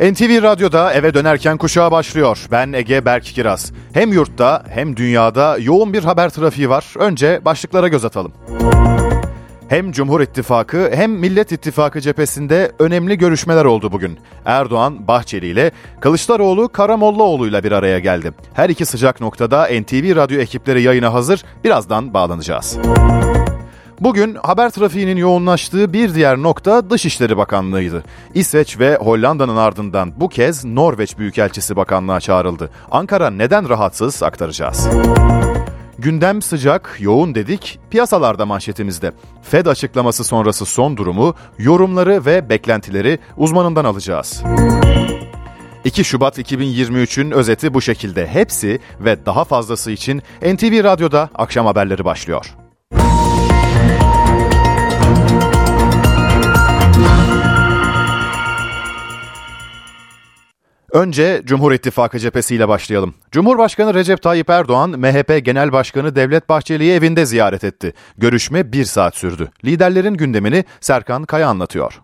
NTV Radyo'da eve dönerken kuşağa başlıyor. Ben Ege Berk Kiraz. Hem yurtta hem dünyada yoğun bir haber trafiği var. Önce başlıklara göz atalım. Hem Cumhur İttifakı hem Millet İttifakı cephesinde önemli görüşmeler oldu bugün. Erdoğan Bahçeli ile Kılıçdaroğlu Karamollaoğlu ile bir araya geldi. Her iki sıcak noktada NTV Radyo ekipleri yayına hazır. Birazdan bağlanacağız. Bugün haber trafiğinin yoğunlaştığı bir diğer nokta Dışişleri Bakanlığı'ydı. İsveç ve Hollanda'nın ardından bu kez Norveç Büyükelçisi Bakanlığa çağrıldı. Ankara neden rahatsız aktaracağız. Gündem sıcak, yoğun dedik, piyasalarda manşetimizde. Fed açıklaması sonrası son durumu, yorumları ve beklentileri uzmanından alacağız. 2 Şubat 2023'ün özeti bu şekilde. Hepsi ve daha fazlası için NTV Radyo'da akşam haberleri başlıyor. Önce Cumhur İttifakı cephesiyle başlayalım. Cumhurbaşkanı Recep Tayyip Erdoğan, MHP Genel Başkanı Devlet Bahçeli'yi evinde ziyaret etti. Görüşme bir saat sürdü. Liderlerin gündemini Serkan Kaya anlatıyor.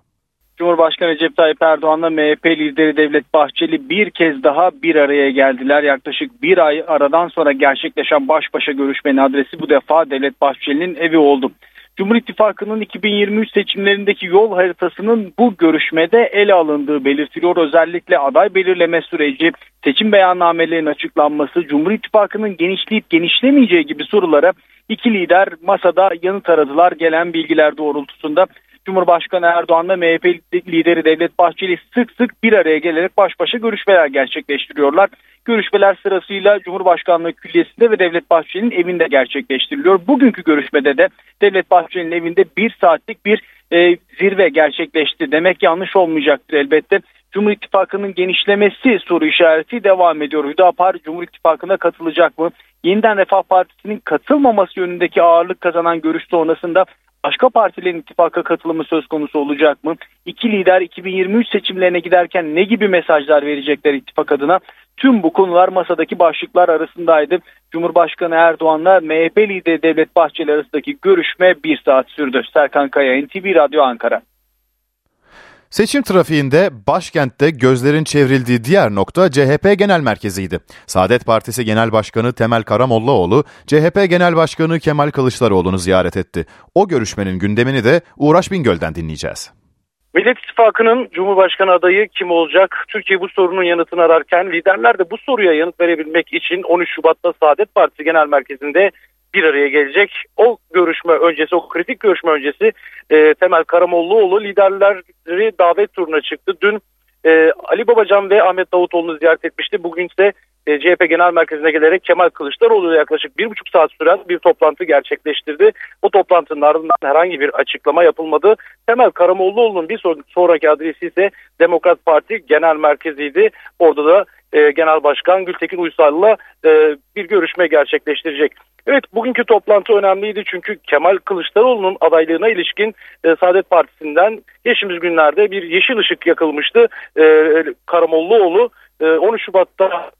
Cumhurbaşkanı Recep Tayyip Erdoğan'la MHP lideri Devlet Bahçeli bir kez daha bir araya geldiler. Yaklaşık bir ay aradan sonra gerçekleşen baş başa görüşmenin adresi bu defa Devlet Bahçeli'nin evi oldu. Cumhur İttifakı'nın 2023 seçimlerindeki yol haritasının bu görüşmede ele alındığı belirtiliyor. Özellikle aday belirleme süreci, seçim beyannamelerinin açıklanması, Cumhur İttifakı'nın genişleyip genişlemeyeceği gibi sorulara iki lider masada yanıt aradılar gelen bilgiler doğrultusunda. Cumhurbaşkanı Erdoğan'la MHP lideri Devlet Bahçeli sık sık bir araya gelerek baş başa görüşmeler gerçekleştiriyorlar. Görüşmeler sırasıyla Cumhurbaşkanlığı Külliyesi'nde ve Devlet Bahçeli'nin evinde gerçekleştiriliyor. Bugünkü görüşmede de Devlet Bahçeli'nin evinde bir saatlik bir e, zirve gerçekleşti. Demek yanlış olmayacaktır elbette. Cumhur İttifakı'nın genişlemesi soru işareti devam ediyor. Hüdapar Cumhur İttifakı'na katılacak mı? Yeniden Refah Partisi'nin katılmaması yönündeki ağırlık kazanan görüş sonrasında başka partilerin ittifaka katılımı söz konusu olacak mı? İki lider 2023 seçimlerine giderken ne gibi mesajlar verecekler ittifak adına? Tüm bu konular masadaki başlıklar arasındaydı. Cumhurbaşkanı Erdoğan'la MHP lideri Devlet Bahçeli arasındaki görüşme bir saat sürdü. Serkan Kaya, NTV Radyo Ankara. Seçim trafiğinde başkentte gözlerin çevrildiği diğer nokta CHP Genel Merkezi'ydi. Saadet Partisi Genel Başkanı Temel Karamollaoğlu, CHP Genel Başkanı Kemal Kılıçdaroğlu'nu ziyaret etti. O görüşmenin gündemini de Uğraş Bingöl'den dinleyeceğiz. Millet İttifakı'nın Cumhurbaşkanı adayı kim olacak? Türkiye bu sorunun yanıtını ararken liderler de bu soruya yanıt verebilmek için 13 Şubat'ta Saadet Partisi Genel Merkezi'nde bir araya gelecek. O görüşme öncesi, o kritik görüşme öncesi e, Temel Karamollaoğlu liderleri davet turuna çıktı. Dün e, Ali Babacan ve Ahmet Davutoğlu'nu ziyaret etmişti. Bugün ise e, CHP Genel Merkezi'ne gelerek Kemal Kılıçdaroğlu ile yaklaşık bir buçuk saat süren bir toplantı gerçekleştirdi. O toplantının ardından herhangi bir açıklama yapılmadı. Temel Karamollaoğlu'nun bir sonraki adresi ise Demokrat Parti Genel Merkezi'ydi. Orada da e, Genel Başkan Gültekin Uysal'la e, bir görüşme gerçekleştirecek. Evet bugünkü toplantı önemliydi çünkü Kemal Kılıçdaroğlu'nun adaylığına ilişkin e, Saadet Partisi'nden geçtiğimiz günlerde bir yeşil ışık yakılmıştı. E, Karamollaoğlu e, 13 Şubat'ta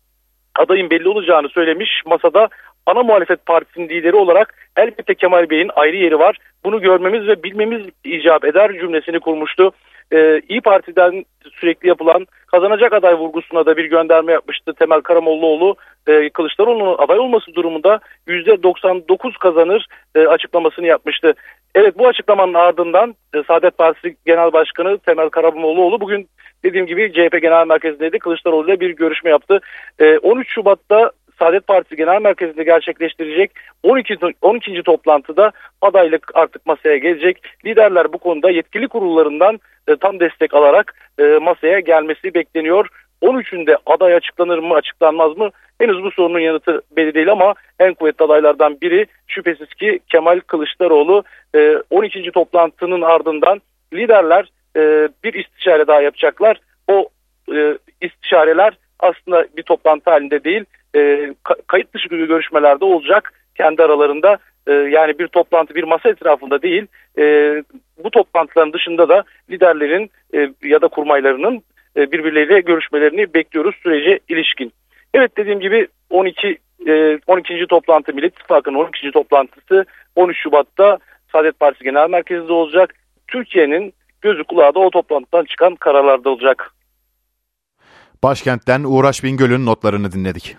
adayın belli olacağını söylemiş. Masada ana muhalefet partisinin lideri olarak elbette Kemal Bey'in ayrı yeri var. Bunu görmemiz ve bilmemiz icap eder cümlesini kurmuştu. Ee, İyi Parti'den sürekli yapılan kazanacak aday vurgusuna da bir gönderme yapmıştı Temel Karamollaoğlu. Ee, Kılıçdaroğlu'nun aday olması durumunda %99 kazanır e, açıklamasını yapmıştı. Evet bu açıklamanın ardından e, Saadet Partisi Genel Başkanı Temel Karamollaoğlu bugün dediğim gibi CHP Genel Merkezi'ndeydi. Kılıçdaroğlu ile bir görüşme yaptı. E, 13 Şubat'ta Saadet Partisi Genel Merkezi'nde gerçekleştirecek 12. 12. toplantıda adaylık artık masaya gelecek. Liderler bu konuda yetkili kurullarından e, tam destek alarak e, masaya gelmesi bekleniyor. 13'ünde aday açıklanır mı açıklanmaz mı? Henüz bu sorunun yanıtı belli değil ama en kuvvetli adaylardan biri şüphesiz ki Kemal Kılıçdaroğlu. E, 12. toplantının ardından liderler e, bir istişare daha yapacaklar. O e, istişareler aslında bir toplantı halinde değil e, kayıt dışı görüşmelerde olacak kendi aralarında e, yani bir toplantı bir masa etrafında değil e, bu toplantıların dışında da liderlerin e, ya da kurmaylarının e, birbirleriyle görüşmelerini bekliyoruz sürece ilişkin. Evet dediğim gibi 12 e, 12. toplantı Millet İttifakı'nın 12. toplantısı 13 Şubat'ta Saadet Partisi Genel Merkezi'nde olacak. Türkiye'nin gözü kulağı da o toplantıdan çıkan kararlarda olacak. Başkentten Uğraş Bingöl'ün notlarını dinledik.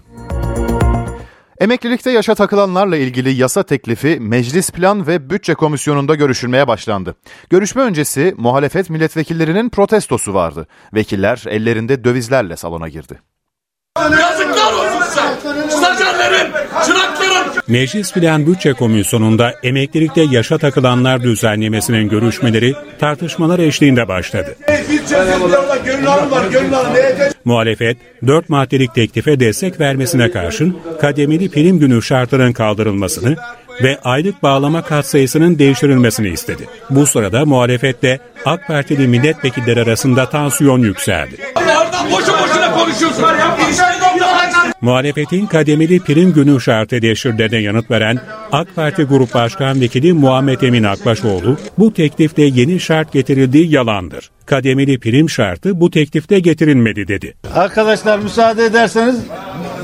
Emeklilikte yaşa takılanlarla ilgili yasa teklifi Meclis Plan ve Bütçe Komisyonu'nda görüşülmeye başlandı. Görüşme öncesi muhalefet milletvekillerinin protestosu vardı. Vekiller ellerinde dövizlerle salona girdi. Yazıklar Stajyerlerim, çıraklarım. Meclis Plan Bütçe Komisyonu'nda emeklilikte yaşa takılanlar düzenlemesinin görüşmeleri tartışmalar eşliğinde başladı. Muhalefet, 4 maddelik teklife destek vermesine karşın kademeli prim günü şartının kaldırılmasını ve aylık bağlama katsayısının değiştirilmesini istedi. Bu sırada muhalefetle AK Partili milletvekilleri arasında tansiyon yükseldi. Boşu boşuna konuşuyorsun. Muhalefetin kademeli prim günü şartı eleştirilerine yanıt veren AK Parti Grup Başkan Vekili Muhammed Emin Akbaşoğlu, bu teklifte yeni şart getirildiği yalandır. Kademeli prim şartı bu teklifte getirilmedi dedi. Arkadaşlar müsaade ederseniz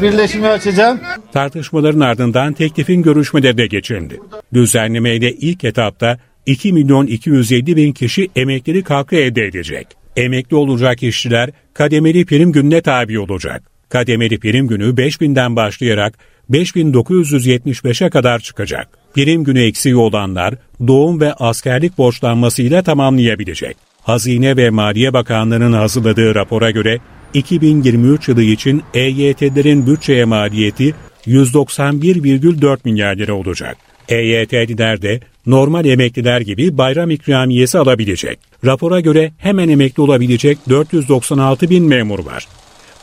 birleşimi açacağım. Tartışmaların ardından teklifin görüşmelerine geçildi. Düzenlemeyle ilk etapta 2 milyon 207 bin kişi emeklilik hakkı elde edecek. Emekli olacak işçiler kademeli prim gününe tabi olacak. Kademeli prim günü 5000'den başlayarak 5975'e kadar çıkacak. Prim günü eksiği olanlar doğum ve askerlik borçlanmasıyla tamamlayabilecek. Hazine ve Maliye Bakanlığı'nın hazırladığı rapora göre 2023 yılı için EYT'lerin bütçeye maliyeti 191,4 milyar lira olacak. EYT'liler de normal emekliler gibi bayram ikramiyesi alabilecek. Rapora göre hemen emekli olabilecek 496 bin memur var.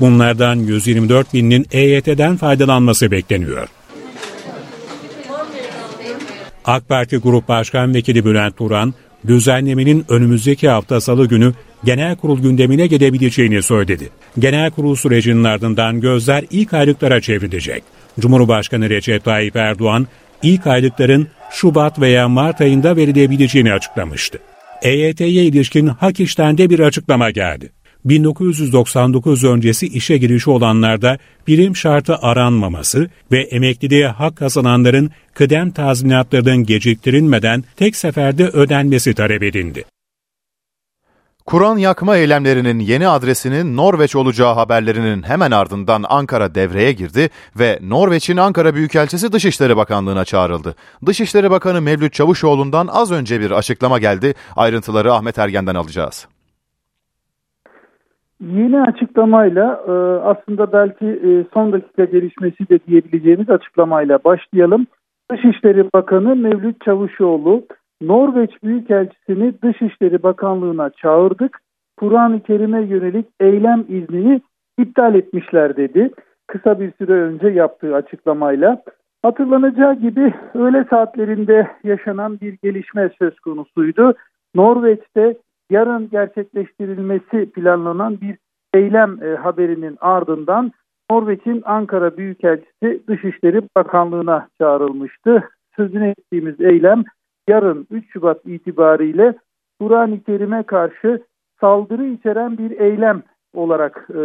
Bunlardan 124 binin EYT'den faydalanması bekleniyor. AK Parti Grup Başkan Vekili Bülent Turan, düzenlemenin önümüzdeki hafta salı günü genel kurul gündemine gelebileceğini söyledi. Genel kurul sürecinin ardından gözler ilk aylıklara çevrilecek. Cumhurbaşkanı Recep Tayyip Erdoğan, ilk aylıkların Şubat veya Mart ayında verilebileceğini açıklamıştı. EYT'ye ilişkin Hak İş'ten de bir açıklama geldi. 1999 öncesi işe girişi olanlarda birim şartı aranmaması ve emekliliğe hak kazananların kıdem tazminatlarının geciktirilmeden tek seferde ödenmesi talep edildi. Kur'an yakma eylemlerinin yeni adresinin Norveç olacağı haberlerinin hemen ardından Ankara devreye girdi ve Norveç'in Ankara Büyükelçisi Dışişleri Bakanlığı'na çağrıldı. Dışişleri Bakanı Mevlüt Çavuşoğlu'ndan az önce bir açıklama geldi. Ayrıntıları Ahmet Ergen'den alacağız. Yeni açıklamayla e, aslında belki e, son dakika gelişmesi de diyebileceğimiz açıklamayla başlayalım. Dışişleri Bakanı Mevlüt Çavuşoğlu Norveç Büyükelçisini Dışişleri Bakanlığı'na çağırdık. Kur'an-ı Kerim'e yönelik eylem iznini iptal etmişler dedi. Kısa bir süre önce yaptığı açıklamayla. Hatırlanacağı gibi öğle saatlerinde yaşanan bir gelişme söz konusuydu. Norveç'te yarın gerçekleştirilmesi planlanan bir eylem e, haberinin ardından Norveç'in Ankara Büyükelçisi Dışişleri Bakanlığı'na çağrılmıştı. Sözüne ettiğimiz eylem yarın 3 Şubat itibariyle Kur'an-ı Kerim'e karşı saldırı içeren bir eylem olarak e,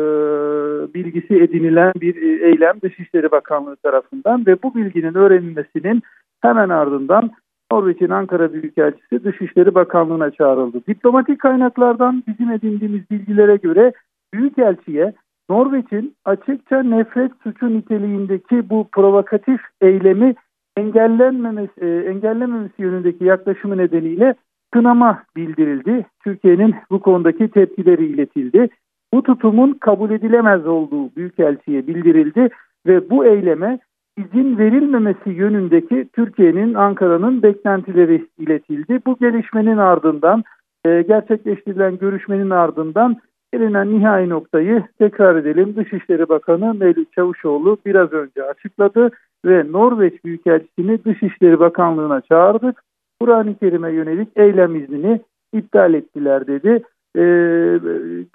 bilgisi edinilen bir e, eylem Dışişleri Bakanlığı tarafından ve bu bilginin öğrenilmesinin hemen ardından Norveç'in Ankara Büyükelçisi Dışişleri Bakanlığı'na çağrıldı. Diplomatik kaynaklardan bizim edindiğimiz bilgilere göre Büyükelçiye Norveç'in açıkça nefret suçu niteliğindeki bu provokatif eylemi engellenmemesi, e, engellememesi yönündeki yaklaşımı nedeniyle kınama bildirildi. Türkiye'nin bu konudaki tepkileri iletildi. Bu tutumun kabul edilemez olduğu Büyükelçiye bildirildi ve bu eyleme izin verilmemesi yönündeki Türkiye'nin Ankara'nın beklentileri iletildi. Bu gelişmenin ardından e, gerçekleştirilen görüşmenin ardından gelinen nihai noktayı tekrar edelim. Dışişleri Bakanı Mevlüt Çavuşoğlu biraz önce açıkladı ve Norveç Büyükelçisini Dışişleri Bakanlığı'na çağırdık. Kur'an-ı Kerim'e yönelik eylem iznini iptal ettiler dedi. Ee,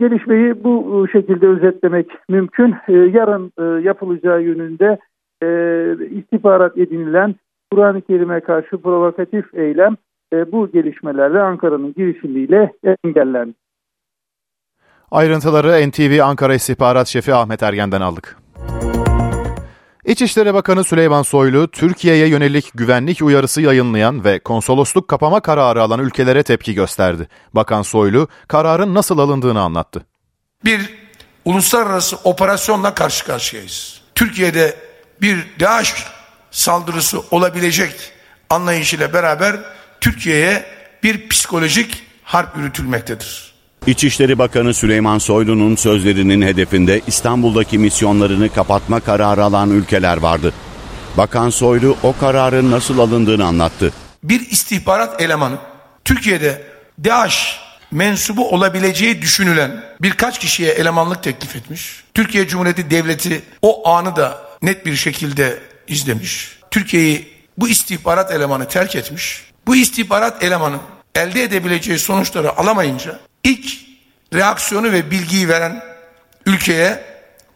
gelişmeyi bu şekilde özetlemek mümkün. Ee, yarın e, yapılacağı yönünde e, istihbarat edinilen Kur'an-ı Kerim'e karşı provokatif eylem e, bu gelişmelerle Ankara'nın girişimiyle engellendi. Ayrıntıları NTV Ankara İstihbarat Şefi Ahmet Ergen'den aldık. İçişleri Bakanı Süleyman Soylu, Türkiye'ye yönelik güvenlik uyarısı yayınlayan ve konsolosluk kapama kararı alan ülkelere tepki gösterdi. Bakan Soylu, kararın nasıl alındığını anlattı. Bir uluslararası operasyonla karşı karşıyayız. Türkiye'de bir DAEŞ saldırısı olabilecek anlayışıyla beraber Türkiye'ye bir psikolojik harp yürütülmektedir. İçişleri Bakanı Süleyman Soylu'nun sözlerinin hedefinde İstanbul'daki misyonlarını kapatma kararı alan ülkeler vardı. Bakan Soylu o kararın nasıl alındığını anlattı. Bir istihbarat elemanı Türkiye'de DAEŞ mensubu olabileceği düşünülen birkaç kişiye elemanlık teklif etmiş. Türkiye Cumhuriyeti Devleti o anı da net bir şekilde izlemiş. Türkiye'yi bu istihbarat elemanı terk etmiş. Bu istihbarat elemanı elde edebileceği sonuçları alamayınca ilk reaksiyonu ve bilgiyi veren ülkeye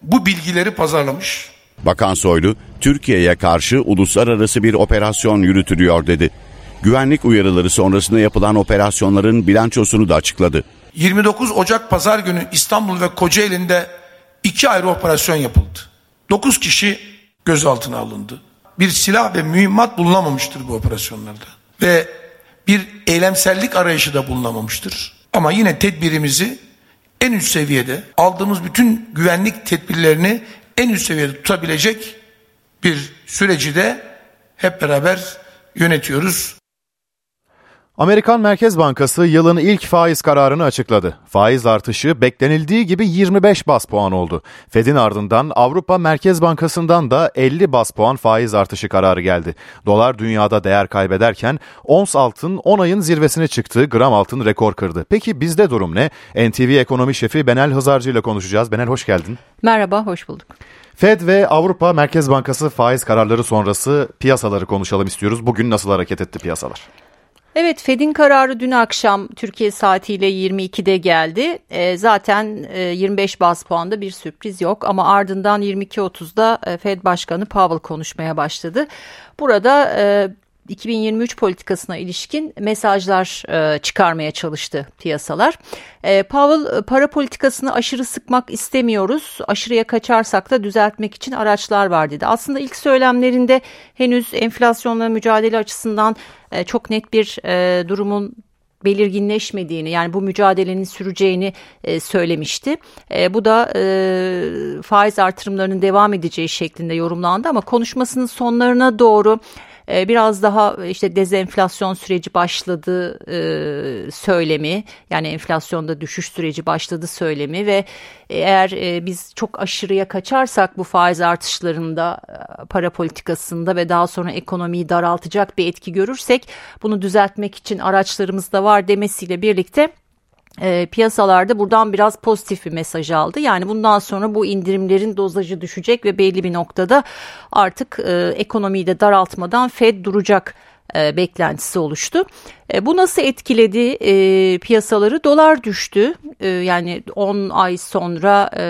bu bilgileri pazarlamış. Bakan Soylu, Türkiye'ye karşı uluslararası bir operasyon yürütülüyor dedi. Güvenlik uyarıları sonrasında yapılan operasyonların bilançosunu da açıkladı. 29 Ocak Pazar günü İstanbul ve Kocaeli'nde iki ayrı operasyon yapıldı. 9 kişi gözaltına alındı. Bir silah ve mühimmat bulunamamıştır bu operasyonlarda. Ve bir eylemsellik arayışı da bulunamamıştır. Ama yine tedbirimizi en üst seviyede aldığımız bütün güvenlik tedbirlerini en üst seviyede tutabilecek bir süreci de hep beraber yönetiyoruz. Amerikan Merkez Bankası yılın ilk faiz kararını açıkladı. Faiz artışı beklenildiği gibi 25 bas puan oldu. Fed'in ardından Avrupa Merkez Bankası'ndan da 50 bas puan faiz artışı kararı geldi. Dolar dünyada değer kaybederken ons altın 10 ayın zirvesine çıktı, gram altın rekor kırdı. Peki bizde durum ne? NTV Ekonomi Şefi Benel Hızarcı ile konuşacağız. Benel hoş geldin. Merhaba, hoş bulduk. Fed ve Avrupa Merkez Bankası faiz kararları sonrası piyasaları konuşalım istiyoruz. Bugün nasıl hareket etti piyasalar? Evet Fed'in kararı dün akşam Türkiye saatiyle 22'de geldi. E, zaten e, 25 bas puanda bir sürpriz yok ama ardından 22.30'da e, Fed Başkanı Powell konuşmaya başladı. Burada e, 2023 politikasına ilişkin mesajlar e, çıkarmaya çalıştı piyasalar. E, Powell e, para politikasını aşırı sıkmak istemiyoruz, aşırıya kaçarsak da düzeltmek için araçlar var dedi. Aslında ilk söylemlerinde henüz enflasyonla mücadele açısından e, çok net bir e, durumun belirginleşmediğini yani bu mücadelenin süreceğini e, söylemişti. E, bu da e, faiz artırımlarının devam edeceği şeklinde yorumlandı ama konuşmasının sonlarına doğru ee, biraz daha işte dezenflasyon süreci başladı e, söylemi yani enflasyonda düşüş süreci başladı söylemi ve eğer e, biz çok aşırıya kaçarsak bu faiz artışlarında e, para politikasında ve daha sonra ekonomiyi daraltacak bir etki görürsek bunu düzeltmek için araçlarımız da var demesiyle birlikte e, piyasalarda buradan biraz pozitif bir mesaj aldı. Yani bundan sonra bu indirimlerin dozajı düşecek ve belli bir noktada artık e, ekonomiyi de daraltmadan Fed duracak e, beklentisi oluştu. E, bu nasıl etkiledi e, piyasaları? Dolar düştü. E, yani 10 ay sonra e,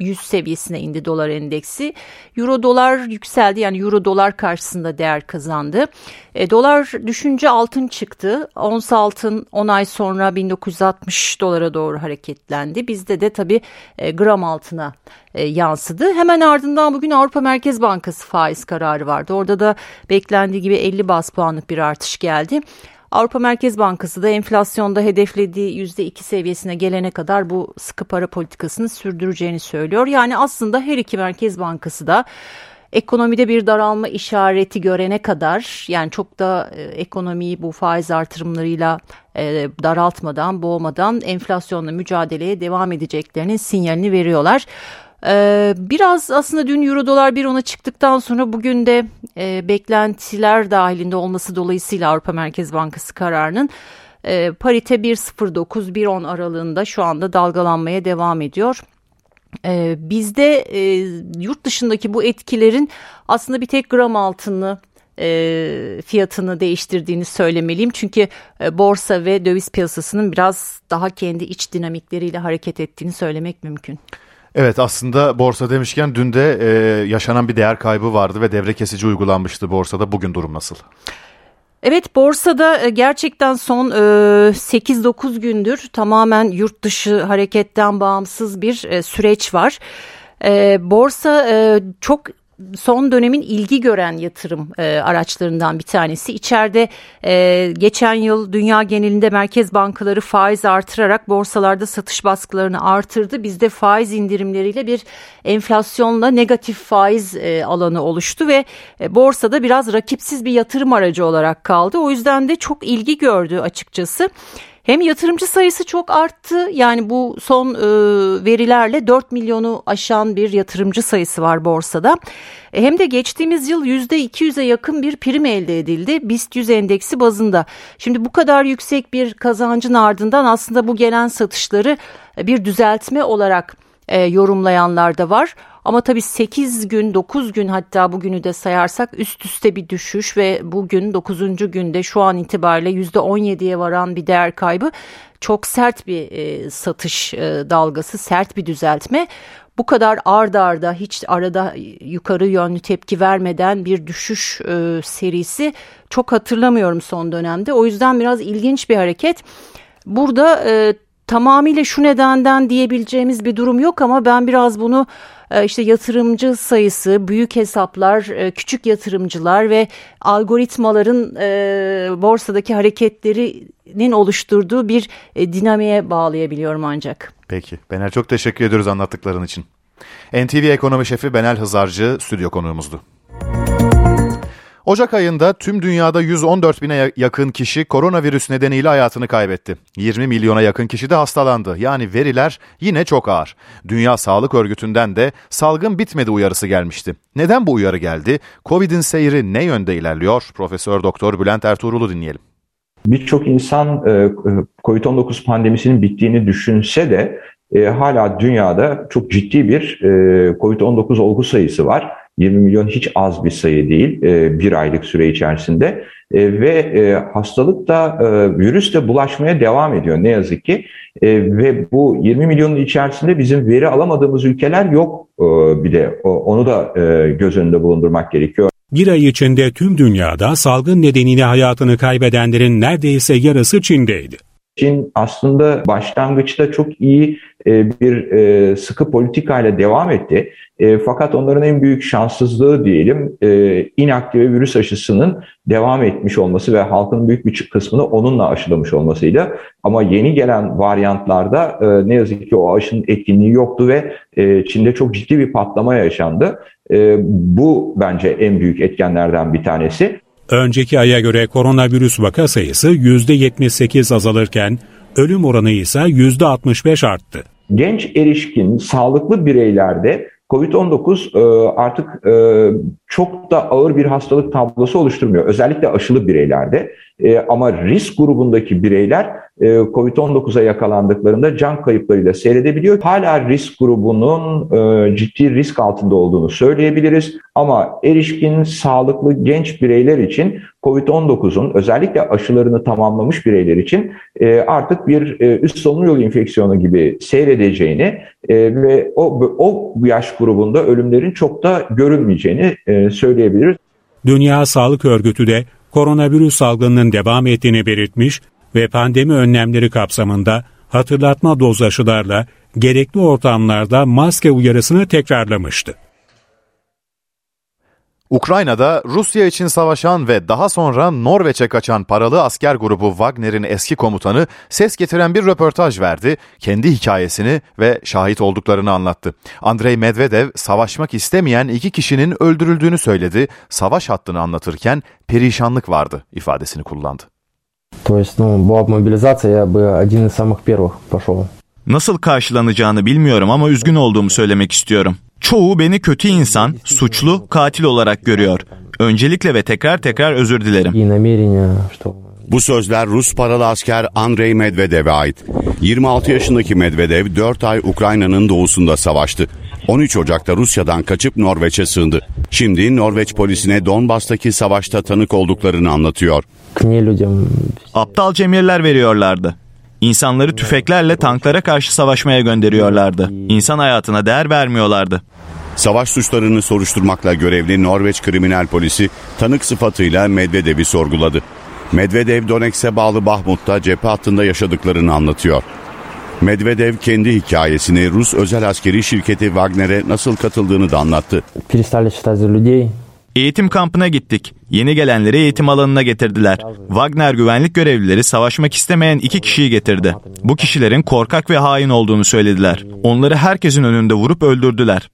100 seviyesine indi dolar endeksi. Euro dolar yükseldi yani euro dolar karşısında değer kazandı. E, dolar düşünce altın çıktı. Ons altın 10 ay sonra 1960 dolara doğru hareketlendi. Bizde de tabii e, gram altına e, yansıdı. Hemen ardından bugün Avrupa Merkez Bankası faiz kararı vardı. Orada da beklendiği gibi 50 bas puanlık bir artış geldi. Avrupa Merkez Bankası da enflasyonda hedeflediği %2 seviyesine gelene kadar bu sıkı para politikasını sürdüreceğini söylüyor. Yani aslında her iki Merkez Bankası da ekonomide bir daralma işareti görene kadar yani çok da e, ekonomiyi bu faiz artırımlarıyla e, daraltmadan, boğmadan enflasyonla mücadeleye devam edeceklerinin sinyalini veriyorlar. Ee, biraz aslında dün euro dolar bir ona çıktıktan sonra bugün de e, beklentiler dahilinde olması dolayısıyla Avrupa Merkez Bankası kararının e, parite 1.09-1.10 aralığında şu anda dalgalanmaya devam ediyor. Ee, bizde e, yurt dışındaki bu etkilerin aslında bir tek gram altını fiyatını değiştirdiğini söylemeliyim. Çünkü borsa ve döviz piyasasının biraz daha kendi iç dinamikleriyle hareket ettiğini söylemek mümkün. Evet aslında borsa demişken dün de e, yaşanan bir değer kaybı vardı ve devre kesici uygulanmıştı borsada. Bugün durum nasıl? Evet borsada e, gerçekten son 8-9 e, gündür tamamen yurt dışı hareketten bağımsız bir e, süreç var. Borsa çok son dönemin ilgi gören yatırım e, araçlarından bir tanesi. İçeride e, geçen yıl dünya genelinde merkez bankaları faiz artırarak borsalarda satış baskılarını artırdı. Bizde faiz indirimleriyle bir enflasyonla negatif faiz e, alanı oluştu ve e, borsada biraz rakipsiz bir yatırım aracı olarak kaldı. O yüzden de çok ilgi gördü açıkçası. Hem yatırımcı sayısı çok arttı. Yani bu son e, verilerle 4 milyonu aşan bir yatırımcı sayısı var borsada. E, hem de geçtiğimiz yıl %200'e yakın bir prim elde edildi BIST 100 endeksi bazında. Şimdi bu kadar yüksek bir kazancın ardından aslında bu gelen satışları bir düzeltme olarak e, yorumlayanlar da var. Ama tabii 8 gün 9 gün hatta bugünü de sayarsak üst üste bir düşüş ve bugün 9. günde şu an itibariyle %17'ye varan bir değer kaybı çok sert bir e, satış e, dalgası sert bir düzeltme. Bu kadar ard arda hiç arada yukarı yönlü tepki vermeden bir düşüş e, serisi çok hatırlamıyorum son dönemde. O yüzden biraz ilginç bir hareket. Burada e, tamamıyla şu nedenden diyebileceğimiz bir durum yok ama ben biraz bunu e, işte yatırımcı sayısı, büyük hesaplar, e, küçük yatırımcılar ve algoritmaların e, borsadaki hareketlerinin oluşturduğu bir dinamiğe bağlayabiliyorum ancak. Peki. Bener çok teşekkür ediyoruz anlattıkların için. NTV Ekonomi Şefi Benel Hızarcı stüdyo konuğumuzdu. Ocak ayında tüm dünyada 114 bine yakın kişi koronavirüs nedeniyle hayatını kaybetti. 20 milyona yakın kişi de hastalandı. Yani veriler yine çok ağır. Dünya Sağlık Örgütü'nden de salgın bitmedi uyarısı gelmişti. Neden bu uyarı geldi? Covid'in seyri ne yönde ilerliyor? Profesör Doktor Bülent Ertuğrul'u dinleyelim. Birçok insan e, e, COVID-19 pandemisinin bittiğini düşünse de e, hala dünyada çok ciddi bir COVID-19 olgu sayısı var 20 milyon hiç az bir sayı değil e, bir aylık süre içerisinde e, ve e, hastalık da virüs de bulaşmaya devam ediyor ne yazık ki ve bu 20 milyonun içerisinde bizim veri alamadığımız ülkeler yok bir de onu da göz önünde bulundurmak gerekiyor. Bir ay içinde tüm dünyada salgın nedeniyle hayatını kaybedenlerin neredeyse yarısı Çin'deydi. Çin aslında başlangıçta çok iyi e, bir e, sıkı politikayla devam etti. E, fakat onların en büyük şanssızlığı diyelim inaktive virüs aşısının devam etmiş olması ve halkın büyük bir kısmını onunla aşılamış olmasıyla. Ama yeni gelen varyantlarda ne yazık ki o aşının etkinliği yoktu ve Çin'de çok ciddi bir patlama yaşandı. Bu bence en büyük etkenlerden bir tanesi. Önceki aya göre koronavirüs vaka sayısı %78 azalırken ölüm oranı ise %65 arttı. Genç erişkin sağlıklı bireylerde Covid-19 e, artık e, çok da ağır bir hastalık tablosu oluşturmuyor. Özellikle aşılı bireylerde. E, ama risk grubundaki bireyler Covid-19'a yakalandıklarında can kayıplarıyla seyredebiliyor. Hala risk grubunun ciddi risk altında olduğunu söyleyebiliriz. Ama erişkin, sağlıklı genç bireyler için COVID-19'un özellikle aşılarını tamamlamış bireyler için artık bir üst solunum yolu enfeksiyonu gibi seyredeceğini ve o, o yaş grubunda ölümlerin çok da görülmeyeceğini e, söyleyebiliriz. Dünya Sağlık Örgütü de koronavirüs salgınının devam ettiğini belirtmiş ve pandemi önlemleri kapsamında hatırlatma doz aşılarla gerekli ortamlarda maske uyarısını tekrarlamıştı. Ukrayna'da Rusya için savaşan ve daha sonra Norveç'e kaçan paralı asker grubu Wagner'in eski komutanı ses getiren bir röportaj verdi. Kendi hikayesini ve şahit olduklarını anlattı. Andrei Medvedev savaşmak istemeyen iki kişinin öldürüldüğünü söyledi. Savaş hattını anlatırken perişanlık vardı ifadesini kullandı. То есть, ну, была бы мобилизация, я бы один из самых первых пошел. Nasıl karşılanacağını bilmiyorum ama üzgün olduğumu söylemek istiyorum. Çoğu beni kötü insan, suçlu, katil olarak görüyor. Öncelikle ve tekrar tekrar özür dilerim. Bu sözler Rus paralı asker Andrei Medvedev'e ait. 26 yaşındaki Medvedev 4 ay Ukrayna'nın doğusunda savaştı. 13 Ocak'ta Rusya'dan kaçıp Norveç'e sığındı. Şimdi Norveç polisine Donbas'taki savaşta tanık olduklarını anlatıyor. Aptalca emirler veriyorlardı. İnsanları tüfeklerle tanklara karşı savaşmaya gönderiyorlardı. İnsan hayatına değer vermiyorlardı. Savaş suçlarını soruşturmakla görevli Norveç kriminal polisi tanık sıfatıyla Medvedev'i sorguladı. Medvedev Donetsk'e bağlı Bahmut'ta cephe hattında yaşadıklarını anlatıyor. Medvedev kendi hikayesini Rus özel askeri şirketi Wagner'e nasıl katıldığını da anlattı. Eğitim kampına gittik. Yeni gelenleri eğitim alanına getirdiler. Wagner güvenlik görevlileri savaşmak istemeyen iki kişiyi getirdi. Bu kişilerin korkak ve hain olduğunu söylediler. Onları herkesin önünde vurup öldürdüler.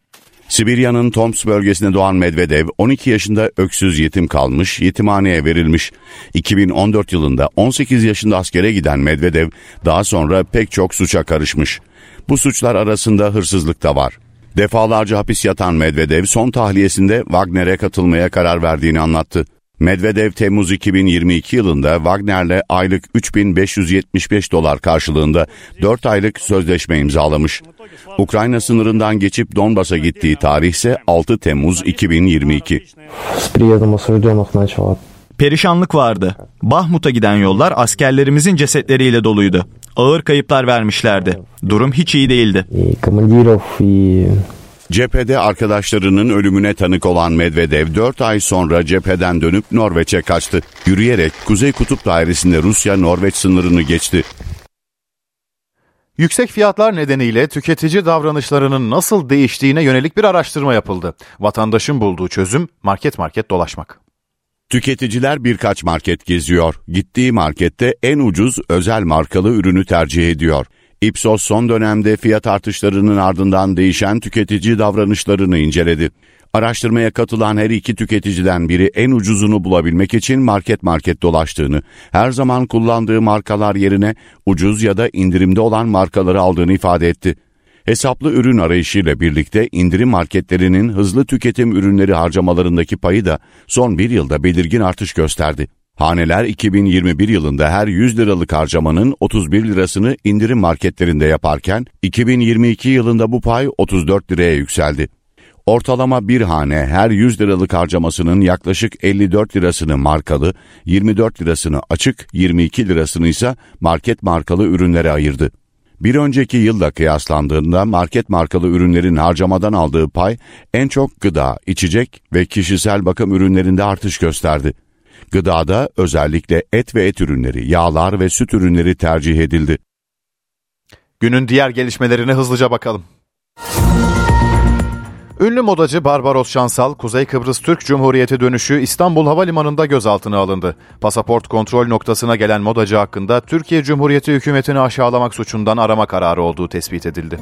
Sibirya'nın Toms bölgesinde doğan Medvedev 12 yaşında öksüz yetim kalmış, yetimhaneye verilmiş. 2014 yılında 18 yaşında askere giden Medvedev daha sonra pek çok suça karışmış. Bu suçlar arasında hırsızlık da var. Defalarca hapis yatan Medvedev son tahliyesinde Wagner'e katılmaya karar verdiğini anlattı. Medvedev Temmuz 2022 yılında Wagner'le aylık 3575 dolar karşılığında 4 aylık sözleşme imzalamış. Ukrayna sınırından geçip Donbas'a gittiği tarih ise 6 Temmuz 2022. С приездом осужденных начало. Perişanlık vardı. Bahmut'a giden yollar askerlerimizin cesetleriyle doluydu. Ağır kayıplar vermişlerdi. Durum hiç iyi değildi. Cephede arkadaşlarının ölümüne tanık olan Medvedev 4 ay sonra cepheden dönüp Norveç'e kaçtı. Yürüyerek Kuzey Kutup Dairesi'nde Rusya-Norveç sınırını geçti. Yüksek fiyatlar nedeniyle tüketici davranışlarının nasıl değiştiğine yönelik bir araştırma yapıldı. Vatandaşın bulduğu çözüm market market dolaşmak. Tüketiciler birkaç market geziyor. Gittiği markette en ucuz özel markalı ürünü tercih ediyor. Ipsos son dönemde fiyat artışlarının ardından değişen tüketici davranışlarını inceledi. Araştırmaya katılan her iki tüketiciden biri en ucuzunu bulabilmek için market market dolaştığını, her zaman kullandığı markalar yerine ucuz ya da indirimde olan markaları aldığını ifade etti. Hesaplı ürün arayışıyla birlikte indirim marketlerinin hızlı tüketim ürünleri harcamalarındaki payı da son bir yılda belirgin artış gösterdi. Haneler 2021 yılında her 100 liralık harcamanın 31 lirasını indirim marketlerinde yaparken 2022 yılında bu pay 34 liraya yükseldi. Ortalama bir hane her 100 liralık harcamasının yaklaşık 54 lirasını markalı, 24 lirasını açık, 22 lirasını ise market markalı ürünlere ayırdı. Bir önceki yılla kıyaslandığında market markalı ürünlerin harcamadan aldığı pay en çok gıda, içecek ve kişisel bakım ürünlerinde artış gösterdi. Gıdada özellikle et ve et ürünleri, yağlar ve süt ürünleri tercih edildi. Günün diğer gelişmelerine hızlıca bakalım. Ünlü modacı Barbaros Şansal, Kuzey Kıbrıs Türk Cumhuriyeti dönüşü İstanbul Havalimanı'nda gözaltına alındı. Pasaport kontrol noktasına gelen modacı hakkında Türkiye Cumhuriyeti hükümetini aşağılamak suçundan arama kararı olduğu tespit edildi.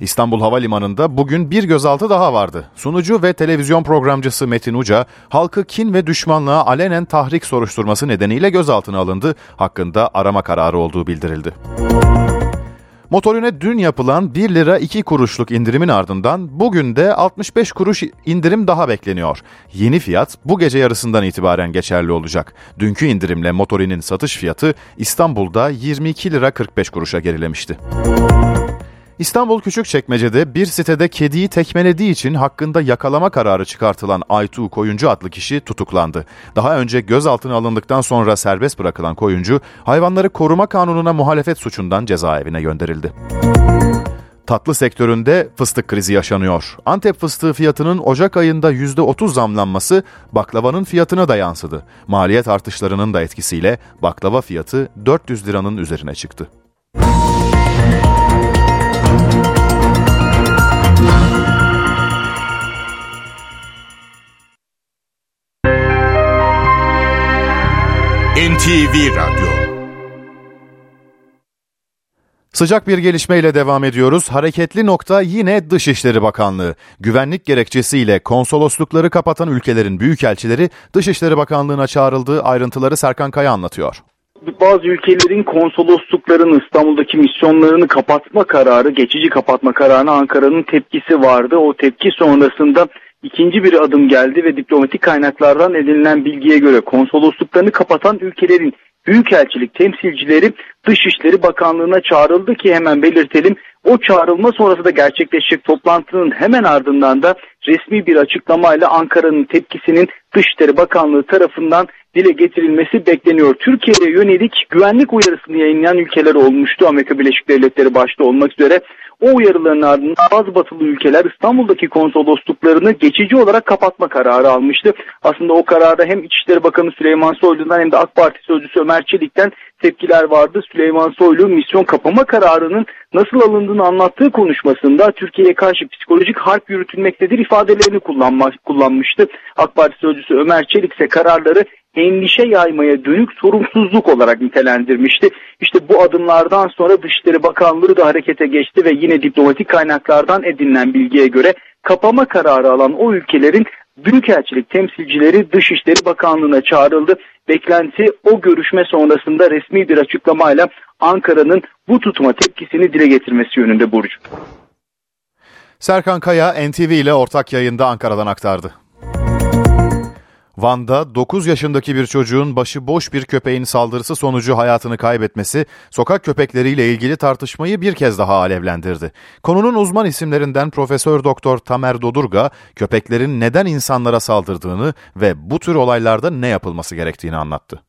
İstanbul Havalimanı'nda bugün bir gözaltı daha vardı. Sunucu ve televizyon programcısı Metin Uca, halkı kin ve düşmanlığa alenen tahrik soruşturması nedeniyle gözaltına alındı. Hakkında arama kararı olduğu bildirildi. Motorine dün yapılan 1 lira 2 kuruşluk indirimin ardından bugün de 65 kuruş indirim daha bekleniyor. Yeni fiyat bu gece yarısından itibaren geçerli olacak. Dünkü indirimle motorinin satış fiyatı İstanbul'da 22 lira 45 kuruşa gerilemişti. İstanbul Küçükçekmece'de bir sitede kediyi tekmelediği için hakkında yakalama kararı çıkartılan Aytu Koyuncu adlı kişi tutuklandı. Daha önce gözaltına alındıktan sonra serbest bırakılan koyuncu, hayvanları koruma kanununa muhalefet suçundan cezaevine gönderildi. Tatlı sektöründe fıstık krizi yaşanıyor. Antep fıstığı fiyatının Ocak ayında %30 zamlanması baklavanın fiyatına da yansıdı. Maliyet artışlarının da etkisiyle baklava fiyatı 400 liranın üzerine çıktı. NTV Radyo Sıcak bir gelişmeyle devam ediyoruz. Hareketli nokta yine Dışişleri Bakanlığı. Güvenlik gerekçesiyle konsoloslukları kapatan ülkelerin büyükelçileri Dışişleri Bakanlığı'na çağrıldığı ayrıntıları Serkan Kaya anlatıyor. Bazı ülkelerin konsolosluklarını İstanbul'daki misyonlarını kapatma kararı, geçici kapatma kararına Ankara'nın tepkisi vardı. O tepki sonrasında ikinci bir adım geldi ve diplomatik kaynaklardan edinilen bilgiye göre konsolosluklarını kapatan ülkelerin büyükelçilik temsilcileri Dışişleri Bakanlığı'na çağrıldı ki hemen belirtelim. O çağrılma sonrası da gerçekleşecek toplantının hemen ardından da resmi bir açıklamayla Ankara'nın tepkisinin Dışişleri Bakanlığı tarafından dile getirilmesi bekleniyor. Türkiye'ye yönelik güvenlik uyarısını yayınlayan ülkeler olmuştu. Amerika Birleşik Devletleri başta olmak üzere o uyarıların ardından bazı batılı ülkeler İstanbul'daki konsolosluklarını geçici olarak kapatma kararı almıştı. Aslında o kararda hem İçişleri Bakanı Süleyman Soylu'dan hem de AK Parti Sözcüsü Ömer Çelik'ten tepkiler vardı. Süleyman Soylu misyon kapama kararının nasıl alındığını anlattığı konuşmasında Türkiye'ye karşı psikolojik harp yürütülmektedir ifadelerini kullanma, kullanmıştı. AK Parti Sözcüsü Ömer Çelik ise kararları endişe yaymaya dönük sorumsuzluk olarak nitelendirmişti. İşte bu adımlardan sonra Dışişleri Bakanlığı da harekete geçti ve yine diplomatik kaynaklardan edinilen bilgiye göre kapama kararı alan o ülkelerin Büyükelçilik temsilcileri Dışişleri Bakanlığı'na çağrıldı. Beklenti o görüşme sonrasında resmi bir açıklamayla Ankara'nın bu tutuma tepkisini dile getirmesi yönünde Burcu. Serkan Kaya NTV ile ortak yayında Ankara'dan aktardı. Van'da 9 yaşındaki bir çocuğun başı boş bir köpeğin saldırısı sonucu hayatını kaybetmesi sokak köpekleriyle ilgili tartışmayı bir kez daha alevlendirdi. Konunun uzman isimlerinden Profesör Doktor Tamer Dodurga köpeklerin neden insanlara saldırdığını ve bu tür olaylarda ne yapılması gerektiğini anlattı.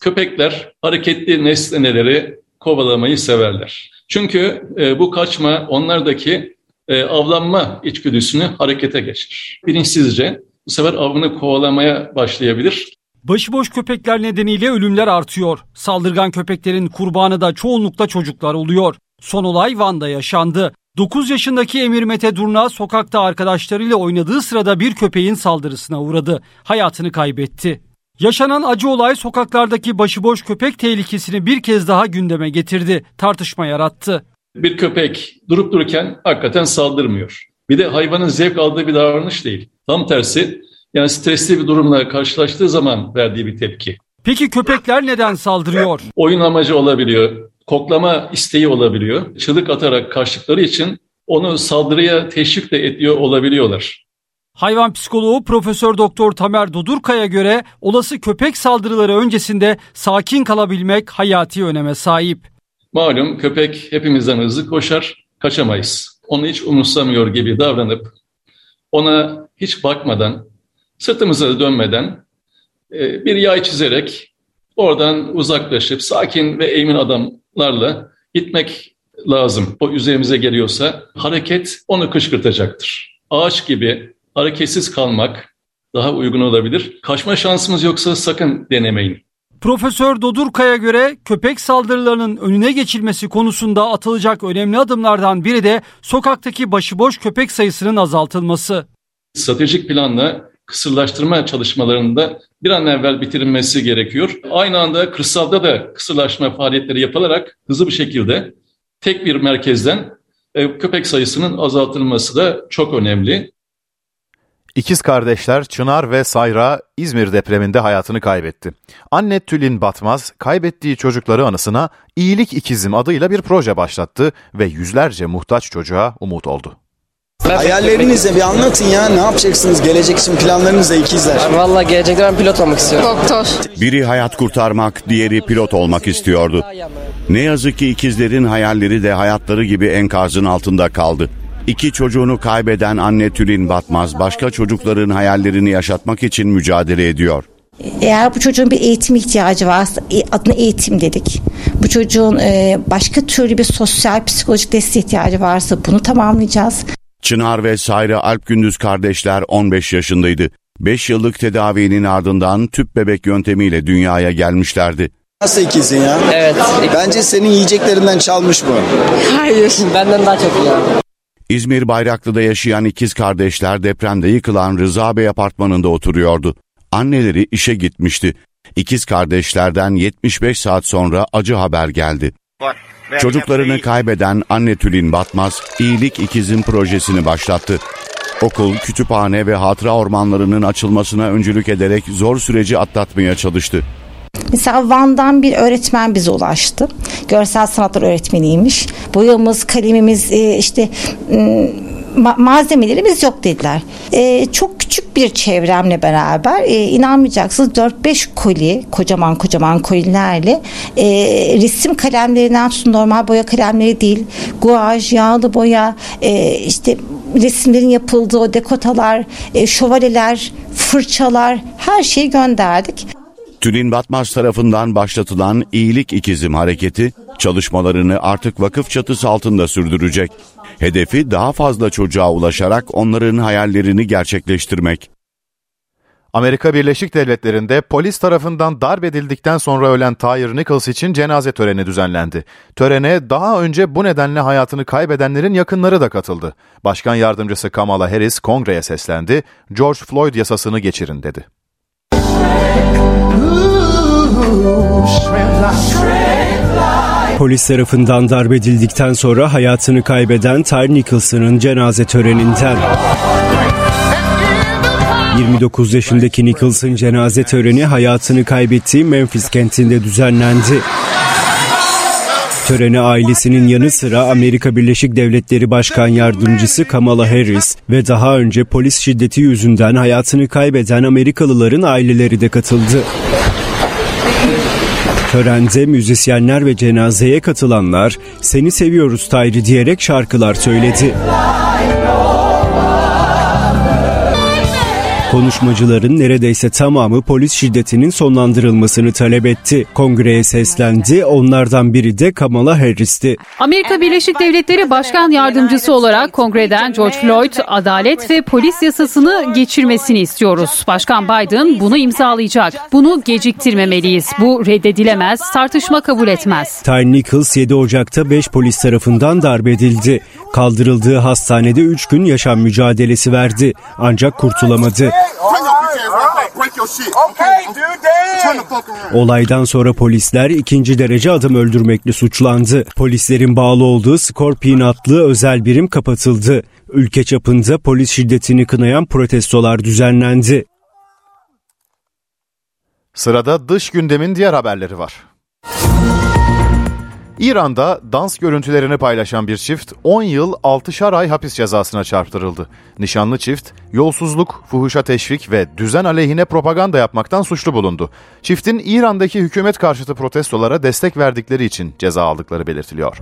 Köpekler hareketli nesneleri kovalamayı severler. Çünkü e, bu kaçma onlardaki e, avlanma içgüdüsünü harekete geçirir. Bilinçsizce bu sefer avını kovalamaya başlayabilir. Başıboş köpekler nedeniyle ölümler artıyor. Saldırgan köpeklerin kurbanı da çoğunlukla çocuklar oluyor. Son olay Van'da yaşandı. 9 yaşındaki Emir Mete Durna sokakta arkadaşlarıyla oynadığı sırada bir köpeğin saldırısına uğradı. Hayatını kaybetti. Yaşanan acı olay sokaklardaki başıboş köpek tehlikesini bir kez daha gündeme getirdi. Tartışma yarattı. Bir köpek durup dururken hakikaten saldırmıyor. Bir de hayvanın zevk aldığı bir davranış değil. Tam tersi yani stresli bir durumla karşılaştığı zaman verdiği bir tepki. Peki köpekler neden saldırıyor? Oyun amacı olabiliyor, koklama isteği olabiliyor. Çığlık atarak kaçtıkları için onu saldırıya teşvik de ediyor olabiliyorlar. Hayvan psikoloğu Profesör Doktor Tamer Dodurka'ya göre olası köpek saldırıları öncesinde sakin kalabilmek hayati öneme sahip. Malum köpek hepimizden hızlı koşar, kaçamayız. Onu hiç umursamıyor gibi davranıp ona hiç bakmadan, sırtımıza dönmeden e, bir yay çizerek oradan uzaklaşıp sakin ve emin adamlarla gitmek lazım. O üzerimize geliyorsa hareket onu kışkırtacaktır. Ağaç gibi hareketsiz kalmak daha uygun olabilir. Kaçma şansımız yoksa sakın denemeyin. Profesör Dodurka'ya göre köpek saldırılarının önüne geçilmesi konusunda atılacak önemli adımlardan biri de sokaktaki başıboş köpek sayısının azaltılması. Stratejik planla kısırlaştırma çalışmalarında bir an evvel bitirilmesi gerekiyor. Aynı anda kırsalda da kısırlaşma faaliyetleri yapılarak hızlı bir şekilde tek bir merkezden e, köpek sayısının azaltılması da çok önemli. İkiz kardeşler Çınar ve Sayra İzmir depreminde hayatını kaybetti. Anne Tülin Batmaz kaybettiği çocukları anısına İyilik İkizim adıyla bir proje başlattı ve yüzlerce muhtaç çocuğa umut oldu. Hayallerinizle bir anlatın ya ne yapacaksınız gelecek için planlarınızla ikizler. Valla gelecekte ben pilot olmak istiyorum. Doktor. Biri hayat kurtarmak, diğeri pilot olmak istiyordu. Ne yazık ki ikizlerin hayalleri de hayatları gibi enkazın altında kaldı. İki çocuğunu kaybeden anne Tülin Batmaz başka çocukların hayallerini yaşatmak için mücadele ediyor. Eğer bu çocuğun bir eğitim ihtiyacı varsa e, adına eğitim dedik. Bu çocuğun e, başka türlü bir sosyal psikolojik destek ihtiyacı varsa bunu tamamlayacağız. Çınar ve Sayra Alp Gündüz kardeşler 15 yaşındaydı. 5 yıllık tedavinin ardından tüp bebek yöntemiyle dünyaya gelmişlerdi. Nasıl ikizin ya? Evet. Bence senin yiyeceklerinden çalmış bu. Hayır. Benden daha çok iyi. İzmir Bayraklı'da yaşayan ikiz kardeşler depremde yıkılan Rıza Bey apartmanında oturuyordu. Anneleri işe gitmişti. İkiz kardeşlerden 75 saat sonra acı haber geldi. Çocuklarını kaybeden anne Tülin Batmaz, İyilik İkiz'in projesini başlattı. Okul, kütüphane ve hatıra ormanlarının açılmasına öncülük ederek zor süreci atlatmaya çalıştı. Mesela Van'dan bir öğretmen bize ulaştı. Görsel sanatlar öğretmeniymiş. Boyamız, kalemimiz, e, işte ma- malzemelerimiz yok dediler. E, çok küçük bir çevremle beraber e, inanmayacaksınız 4-5 koli, kocaman kocaman kolilerle e, resim kalemlerinden tutun normal boya kalemleri değil, guaj, yağlı boya, işte resimlerin yapıldığı o dekotalar, e, fırçalar her şeyi gönderdik. Tülin Batmaz tarafından başlatılan İyilik İkizim hareketi çalışmalarını artık vakıf çatısı altında sürdürecek. Hedefi daha fazla çocuğa ulaşarak onların hayallerini gerçekleştirmek. Amerika Birleşik Devletleri'nde polis tarafından darp edildikten sonra ölen Tyre Nichols için cenaze töreni düzenlendi. Törene daha önce bu nedenle hayatını kaybedenlerin yakınları da katıldı. Başkan yardımcısı Kamala Harris kongreye seslendi, George Floyd yasasını geçirin dedi. Polis tarafından darp edildikten sonra hayatını kaybeden Tyre Nicholson'ın cenaze töreninden. 29 yaşındaki Nicholson cenaze töreni hayatını kaybettiği Memphis kentinde düzenlendi. Törene ailesinin yanı sıra Amerika Birleşik Devletleri Başkan Yardımcısı Kamala Harris ve daha önce polis şiddeti yüzünden hayatını kaybeden Amerikalıların aileleri de katıldı. Törende müzisyenler ve cenazeye katılanlar "Seni seviyoruz Tayri" diyerek şarkılar söyledi. Konuşmacıların neredeyse tamamı polis şiddetinin sonlandırılmasını talep etti. Kongreye seslendi. Onlardan biri de Kamala Harris'ti. Amerika Birleşik Devletleri Başkan Yardımcısı olarak kongreden George Floyd adalet ve polis yasasını geçirmesini istiyoruz. Başkan Biden bunu imzalayacak. Bunu geciktirmemeliyiz. Bu reddedilemez, tartışma kabul etmez. Ty Nichols 7 Ocak'ta 5 polis tarafından darp edildi. Kaldırıldığı hastanede 3 gün yaşam mücadelesi verdi. Ancak kurtulamadı. Olaydan sonra polisler ikinci derece adam öldürmekle suçlandı. Polislerin bağlı olduğu Scorpion adlı özel birim kapatıldı. Ülke çapında polis şiddetini kınayan protestolar düzenlendi. Sırada dış gündemin diğer haberleri var. İran'da dans görüntülerini paylaşan bir çift 10 yıl 6'şar ay hapis cezasına çarptırıldı. Nişanlı çift yolsuzluk, fuhuşa teşvik ve düzen aleyhine propaganda yapmaktan suçlu bulundu. Çiftin İran'daki hükümet karşıtı protestolara destek verdikleri için ceza aldıkları belirtiliyor.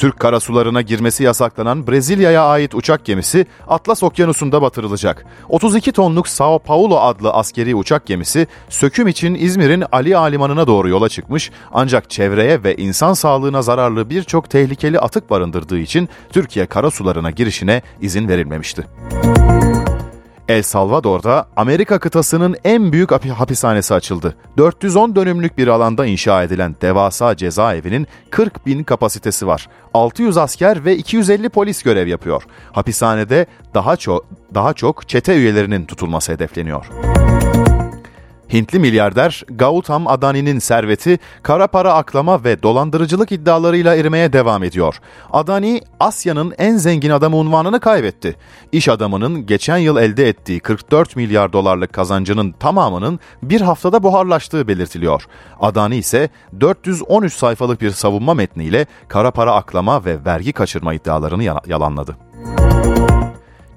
Türk karasularına girmesi yasaklanan Brezilya'ya ait uçak gemisi Atlas Okyanusu'nda batırılacak. 32 tonluk Sao Paulo adlı askeri uçak gemisi söküm için İzmir'in Ali Ağa Limanı'na doğru yola çıkmış ancak çevreye ve insan sağlığına zararlı birçok tehlikeli atık barındırdığı için Türkiye karasularına girişine izin verilmemişti. El Salvador'da Amerika kıtasının en büyük hapishanesi açıldı. 410 dönümlük bir alanda inşa edilen devasa cezaevinin 40 bin kapasitesi var. 600 asker ve 250 polis görev yapıyor. Hapishanede daha çok daha çok çete üyelerinin tutulması hedefleniyor. Hintli milyarder Gautam Adani'nin serveti kara para aklama ve dolandırıcılık iddialarıyla erimeye devam ediyor. Adani, Asya'nın en zengin adamı unvanını kaybetti. İş adamının geçen yıl elde ettiği 44 milyar dolarlık kazancının tamamının bir haftada buharlaştığı belirtiliyor. Adani ise 413 sayfalık bir savunma metniyle kara para aklama ve vergi kaçırma iddialarını yalanladı.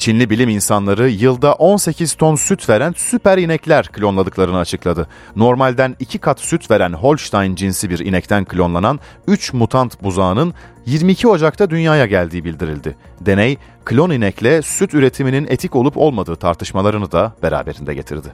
Çinli bilim insanları yılda 18 ton süt veren süper inekler klonladıklarını açıkladı. Normalden 2 kat süt veren Holstein cinsi bir inekten klonlanan 3 mutant buzağının 22 Ocak'ta dünyaya geldiği bildirildi. Deney, klon inekle süt üretiminin etik olup olmadığı tartışmalarını da beraberinde getirdi.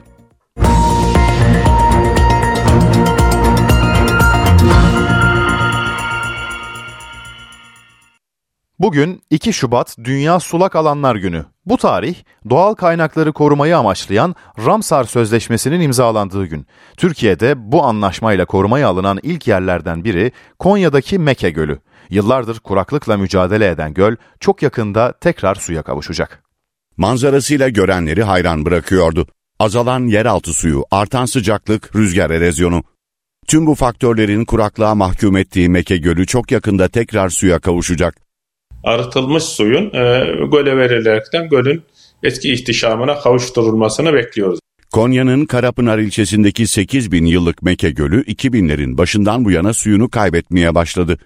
Bugün 2 Şubat Dünya Sulak Alanlar Günü. Bu tarih doğal kaynakları korumayı amaçlayan Ramsar Sözleşmesi'nin imzalandığı gün. Türkiye'de bu anlaşmayla korumaya alınan ilk yerlerden biri Konya'daki Meke Gölü. Yıllardır kuraklıkla mücadele eden göl çok yakında tekrar suya kavuşacak. Manzarasıyla görenleri hayran bırakıyordu. Azalan yeraltı suyu, artan sıcaklık, rüzgar erozyonu. Tüm bu faktörlerin kuraklığa mahkum ettiği Meke Gölü çok yakında tekrar suya kavuşacak arıtılmış suyun e, göle verilerekten gölün eski ihtişamına kavuşturulmasını bekliyoruz. Konya'nın Karapınar ilçesindeki 8 bin yıllık Meke Gölü 2000'lerin başından bu yana suyunu kaybetmeye başladı.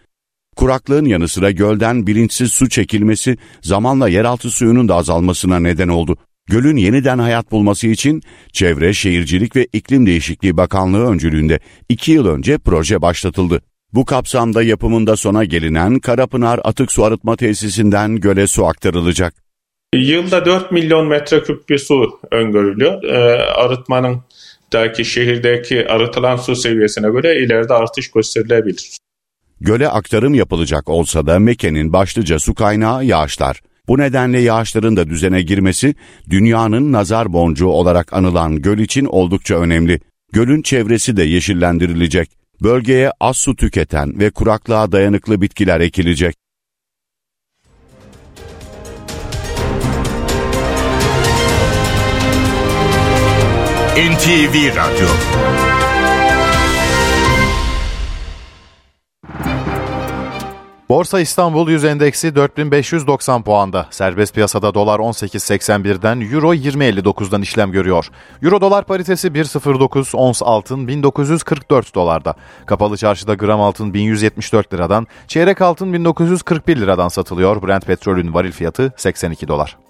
Kuraklığın yanı sıra gölden bilinçsiz su çekilmesi zamanla yeraltı suyunun da azalmasına neden oldu. Gölün yeniden hayat bulması için Çevre, Şehircilik ve İklim Değişikliği Bakanlığı öncülüğünde 2 yıl önce proje başlatıldı. Bu kapsamda yapımında sona gelinen Karapınar Atık Su Arıtma Tesisinden göle su aktarılacak. Yılda 4 milyon metreküp bir su öngörülüyor. Ee, arıtmanın daki şehirdeki arıtılan su seviyesine göre ileride artış gösterilebilir. Göle aktarım yapılacak olsa da Mekke'nin başlıca su kaynağı yağışlar. Bu nedenle yağışların da düzene girmesi dünyanın nazar boncuğu olarak anılan göl için oldukça önemli. Gölün çevresi de yeşillendirilecek. Bölgeye az su tüketen ve kuraklığa dayanıklı bitkiler ekilecek. NTV Radyo Borsa İstanbul Yüz Endeksi 4590 puanda. Serbest piyasada dolar 18.81'den, euro 20.59'dan işlem görüyor. Euro dolar paritesi 1.09, ons altın 1944 dolarda. Kapalı çarşıda gram altın 1174 liradan, çeyrek altın 1941 liradan satılıyor. Brent petrolün varil fiyatı 82 dolar.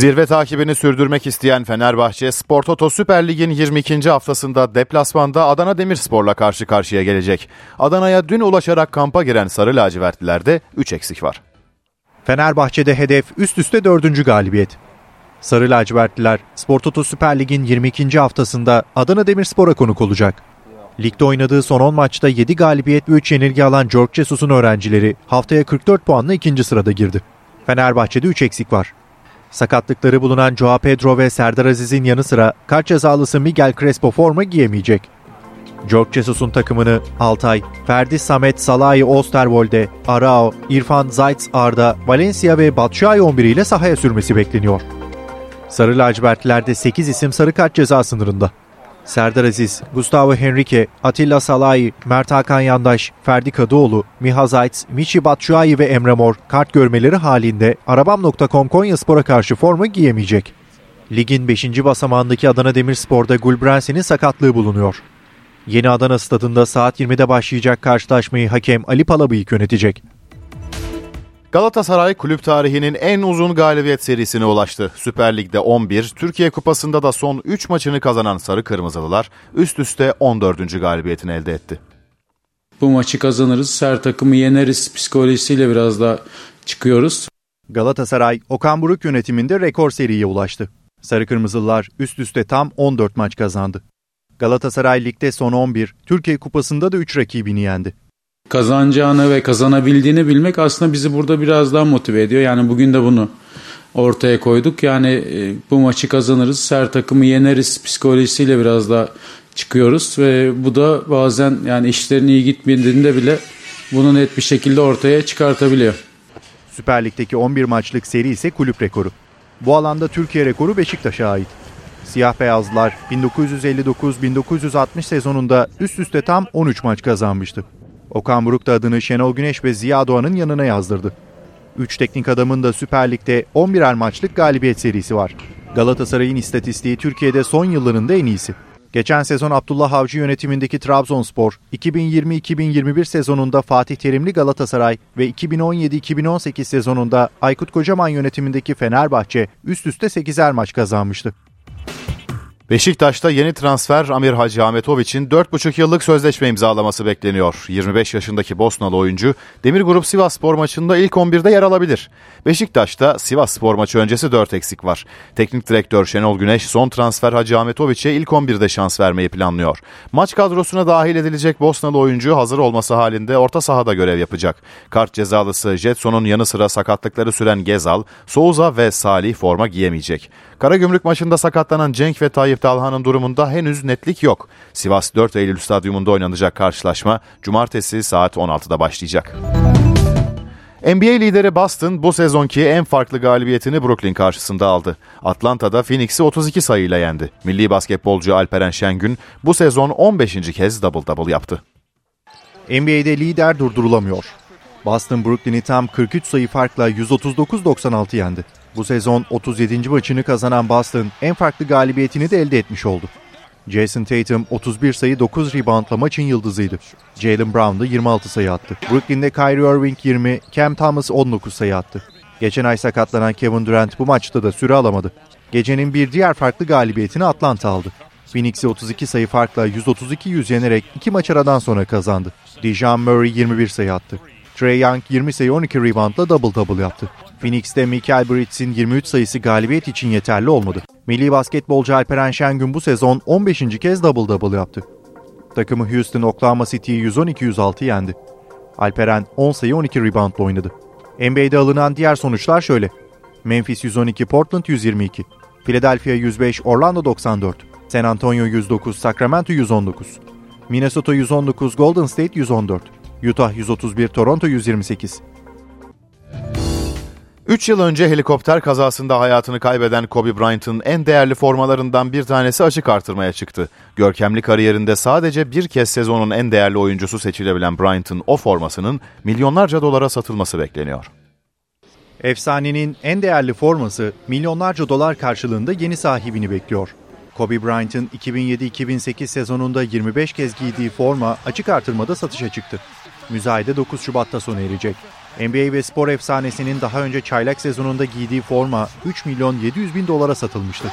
Zirve takibini sürdürmek isteyen Fenerbahçe, Spor Toto Süper Lig'in 22. haftasında deplasmanda Adana Demirspor'la karşı karşıya gelecek. Adana'ya dün ulaşarak kampa giren Sarı Lacivertlilerde 3 eksik var. Fenerbahçe'de hedef üst üste 4. galibiyet. Sarı lacivertliler Spor Toto Süper Lig'in 22. haftasında Adana Demirspor'a konuk olacak. Ligde oynadığı son 10 maçta 7 galibiyet ve 3 yenilgi alan George Jesus'un öğrencileri haftaya 44 puanla ikinci sırada girdi. Fenerbahçe'de 3 eksik var. Sakatlıkları bulunan Joao Pedro ve Serdar Aziz'in yanı sıra kart cezalısı Miguel Crespo forma giyemeyecek. George Jesus'un takımını Altay, Ferdi Samet Salahi Osterwolde, Arao, İrfan Zayt Arda, Valencia ve Batshuayi 11 ile sahaya sürmesi bekleniyor. Sarı lacivertlerde 8 isim sarı kart ceza sınırında. Serdar Aziz, Gustavo Henrique, Atilla Salahi, Mert Hakan Yandaş, Ferdi Kadıoğlu, Miha Zayt, Michi Batshuayi ve Emre Mor kart görmeleri halinde Arabam.com Konyaspor'a karşı forma giyemeyecek. Ligin 5. basamağındaki Adana Demirspor'da Gulbransen'in sakatlığı bulunuyor. Yeni Adana stadında saat 20'de başlayacak karşılaşmayı hakem Ali Palabıyık yönetecek. Galatasaray kulüp tarihinin en uzun galibiyet serisine ulaştı. Süper Lig'de 11, Türkiye Kupası'nda da son 3 maçını kazanan Sarı Kırmızılılar üst üste 14. galibiyetini elde etti. Bu maçı kazanırız, her takımı yeneriz psikolojisiyle biraz da çıkıyoruz. Galatasaray, Okan Buruk yönetiminde rekor seriye ulaştı. Sarı Kırmızılılar üst üste tam 14 maç kazandı. Galatasaray Lig'de son 11, Türkiye Kupası'nda da 3 rakibini yendi kazanacağını ve kazanabildiğini bilmek aslında bizi burada biraz daha motive ediyor. Yani bugün de bunu ortaya koyduk. Yani e, bu maçı kazanırız, her takımı yeneriz psikolojisiyle biraz daha çıkıyoruz ve bu da bazen yani işlerin iyi gitmediğinde bile bunu net bir şekilde ortaya çıkartabiliyor. Süper Lig'deki 11 maçlık seri ise kulüp rekoru. Bu alanda Türkiye rekoru Beşiktaş'a ait. Siyah beyazlılar 1959-1960 sezonunda üst üste tam 13 maç kazanmıştı. Okan Buruk da adını Şenol Güneş ve Ziya Doğan'ın yanına yazdırdı. Üç teknik adamın da Süper Lig'de 11'er maçlık galibiyet serisi var. Galatasaray'ın istatistiği Türkiye'de son yıllarında en iyisi. Geçen sezon Abdullah Avcı yönetimindeki Trabzonspor, 2020-2021 sezonunda Fatih Terimli Galatasaray ve 2017-2018 sezonunda Aykut Kocaman yönetimindeki Fenerbahçe üst üste 8'er maç kazanmıştı. Beşiktaş'ta yeni transfer Amir Hacı Ahmetoviç'in 4,5 yıllık sözleşme imzalaması bekleniyor. 25 yaşındaki Bosnalı oyuncu Demir Grup Sivas Spor maçında ilk 11'de yer alabilir. Beşiktaş'ta Sivas Spor maçı öncesi 4 eksik var. Teknik direktör Şenol Güneş son transfer Hacı Ahmetoviç'e ilk 11'de şans vermeyi planlıyor. Maç kadrosuna dahil edilecek Bosnalı oyuncu hazır olması halinde orta sahada görev yapacak. Kart cezalısı Jetson'un yanı sıra sakatlıkları süren Gezal, Souza ve Salih forma giyemeyecek. Karagümrük maçında sakatlanan Cenk ve Tayyip Talhan'ın durumunda henüz netlik yok. Sivas 4 Eylül stadyumunda oynanacak karşılaşma cumartesi saat 16'da başlayacak. NBA lideri Boston bu sezonki en farklı galibiyetini Brooklyn karşısında aldı. Atlanta'da Phoenix'i 32 sayıyla yendi. Milli basketbolcu Alperen Şengün bu sezon 15. kez double double yaptı. NBA'de lider durdurulamıyor. Boston Brooklyn'i tam 43 sayı farkla 139-96 yendi. Bu sezon 37. maçını kazanan Boston en farklı galibiyetini de elde etmiş oldu. Jason Tatum 31 sayı 9 reboundla maçın yıldızıydı. Jalen Brown da 26 sayı attı. Brooklyn'de Kyrie Irving 20, Cam Thomas 19 sayı attı. Geçen ay sakatlanan Kevin Durant bu maçta da süre alamadı. Gecenin bir diğer farklı galibiyetini Atlanta aldı. Phoenix'i 32 sayı farkla 132-100 yenerek iki maç aradan sonra kazandı. Dejan Murray 21 sayı attı. Trey Young 20 sayı 12 reboundla double double yaptı. Phoenix'te Michael Bridges'in 23 sayısı galibiyet için yeterli olmadı. Milli basketbolcu Alperen Şengün bu sezon 15. kez double double yaptı. Takımı Houston Oklahoma City'yi 112-106 yendi. Alperen 10 sayı 12 reboundla oynadı. NBA'de alınan diğer sonuçlar şöyle. Memphis 112, Portland 122. Philadelphia 105, Orlando 94. San Antonio 109, Sacramento 119. Minnesota 119, Golden State 114. Utah 131, Toronto 128. 3 yıl önce helikopter kazasında hayatını kaybeden Kobe Bryant'ın en değerli formalarından bir tanesi açık artırmaya çıktı. Görkemli kariyerinde sadece bir kez sezonun en değerli oyuncusu seçilebilen Bryant'ın o formasının milyonlarca dolara satılması bekleniyor. Efsanenin en değerli forması milyonlarca dolar karşılığında yeni sahibini bekliyor. Kobe Bryant'ın 2007-2008 sezonunda 25 kez giydiği forma açık artırmada satışa çıktı. Müzayede 9 Şubat'ta sona erecek. NBA ve spor efsanesinin daha önce çaylak sezonunda giydiği forma 3 milyon 700 bin dolara satılmıştı.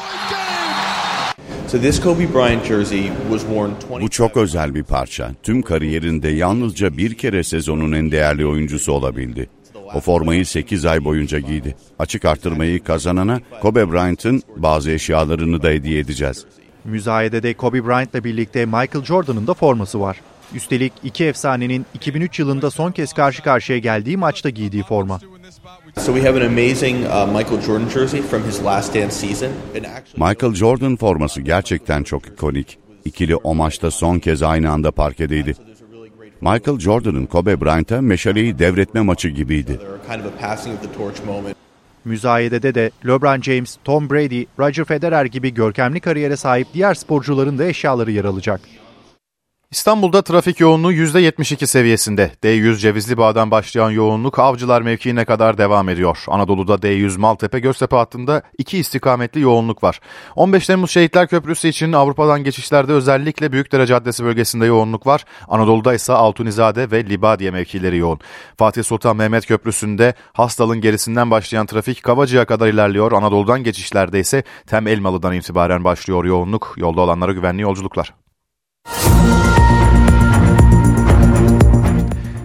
Bu çok özel bir parça. Tüm kariyerinde yalnızca bir kere sezonun en değerli oyuncusu olabildi. O formayı 8 ay boyunca giydi. Açık arttırmayı kazanana Kobe Bryant'ın bazı eşyalarını da hediye edeceğiz. Müzayedede Kobe Bryant'la birlikte Michael Jordan'ın da forması var. Üstelik iki efsanenin 2003 yılında son kez karşı karşıya geldiği maçta giydiği forma. So we have an amazing uh, Michael Jordan jersey from his last dance season. Michael Jordan forması gerçekten çok ikonik. İkili o maçta son kez aynı anda parkedeydi. Michael Jordan'ın Kobe Bryant'a meşaleyi devretme maçı gibiydi. Müzayedede de LeBron James, Tom Brady, Roger Federer gibi görkemli kariyere sahip diğer sporcuların da eşyaları yer alacak. İstanbul'da trafik yoğunluğu %72 seviyesinde. D100 Cevizli Bağ'dan başlayan yoğunluk Avcılar mevkiine kadar devam ediyor. Anadolu'da D100 Maltepe Göztepe hattında iki istikametli yoğunluk var. 15 Temmuz Şehitler Köprüsü için Avrupa'dan geçişlerde özellikle Büyükdere Caddesi bölgesinde yoğunluk var. Anadolu'da ise Altunizade ve Libadiye mevkileri yoğun. Fatih Sultan Mehmet Köprüsü'nde Hastal'ın gerisinden başlayan trafik Kavacı'ya kadar ilerliyor. Anadolu'dan geçişlerde ise Tem Elmalı'dan itibaren başlıyor yoğunluk. Yolda olanlara güvenli yolculuklar.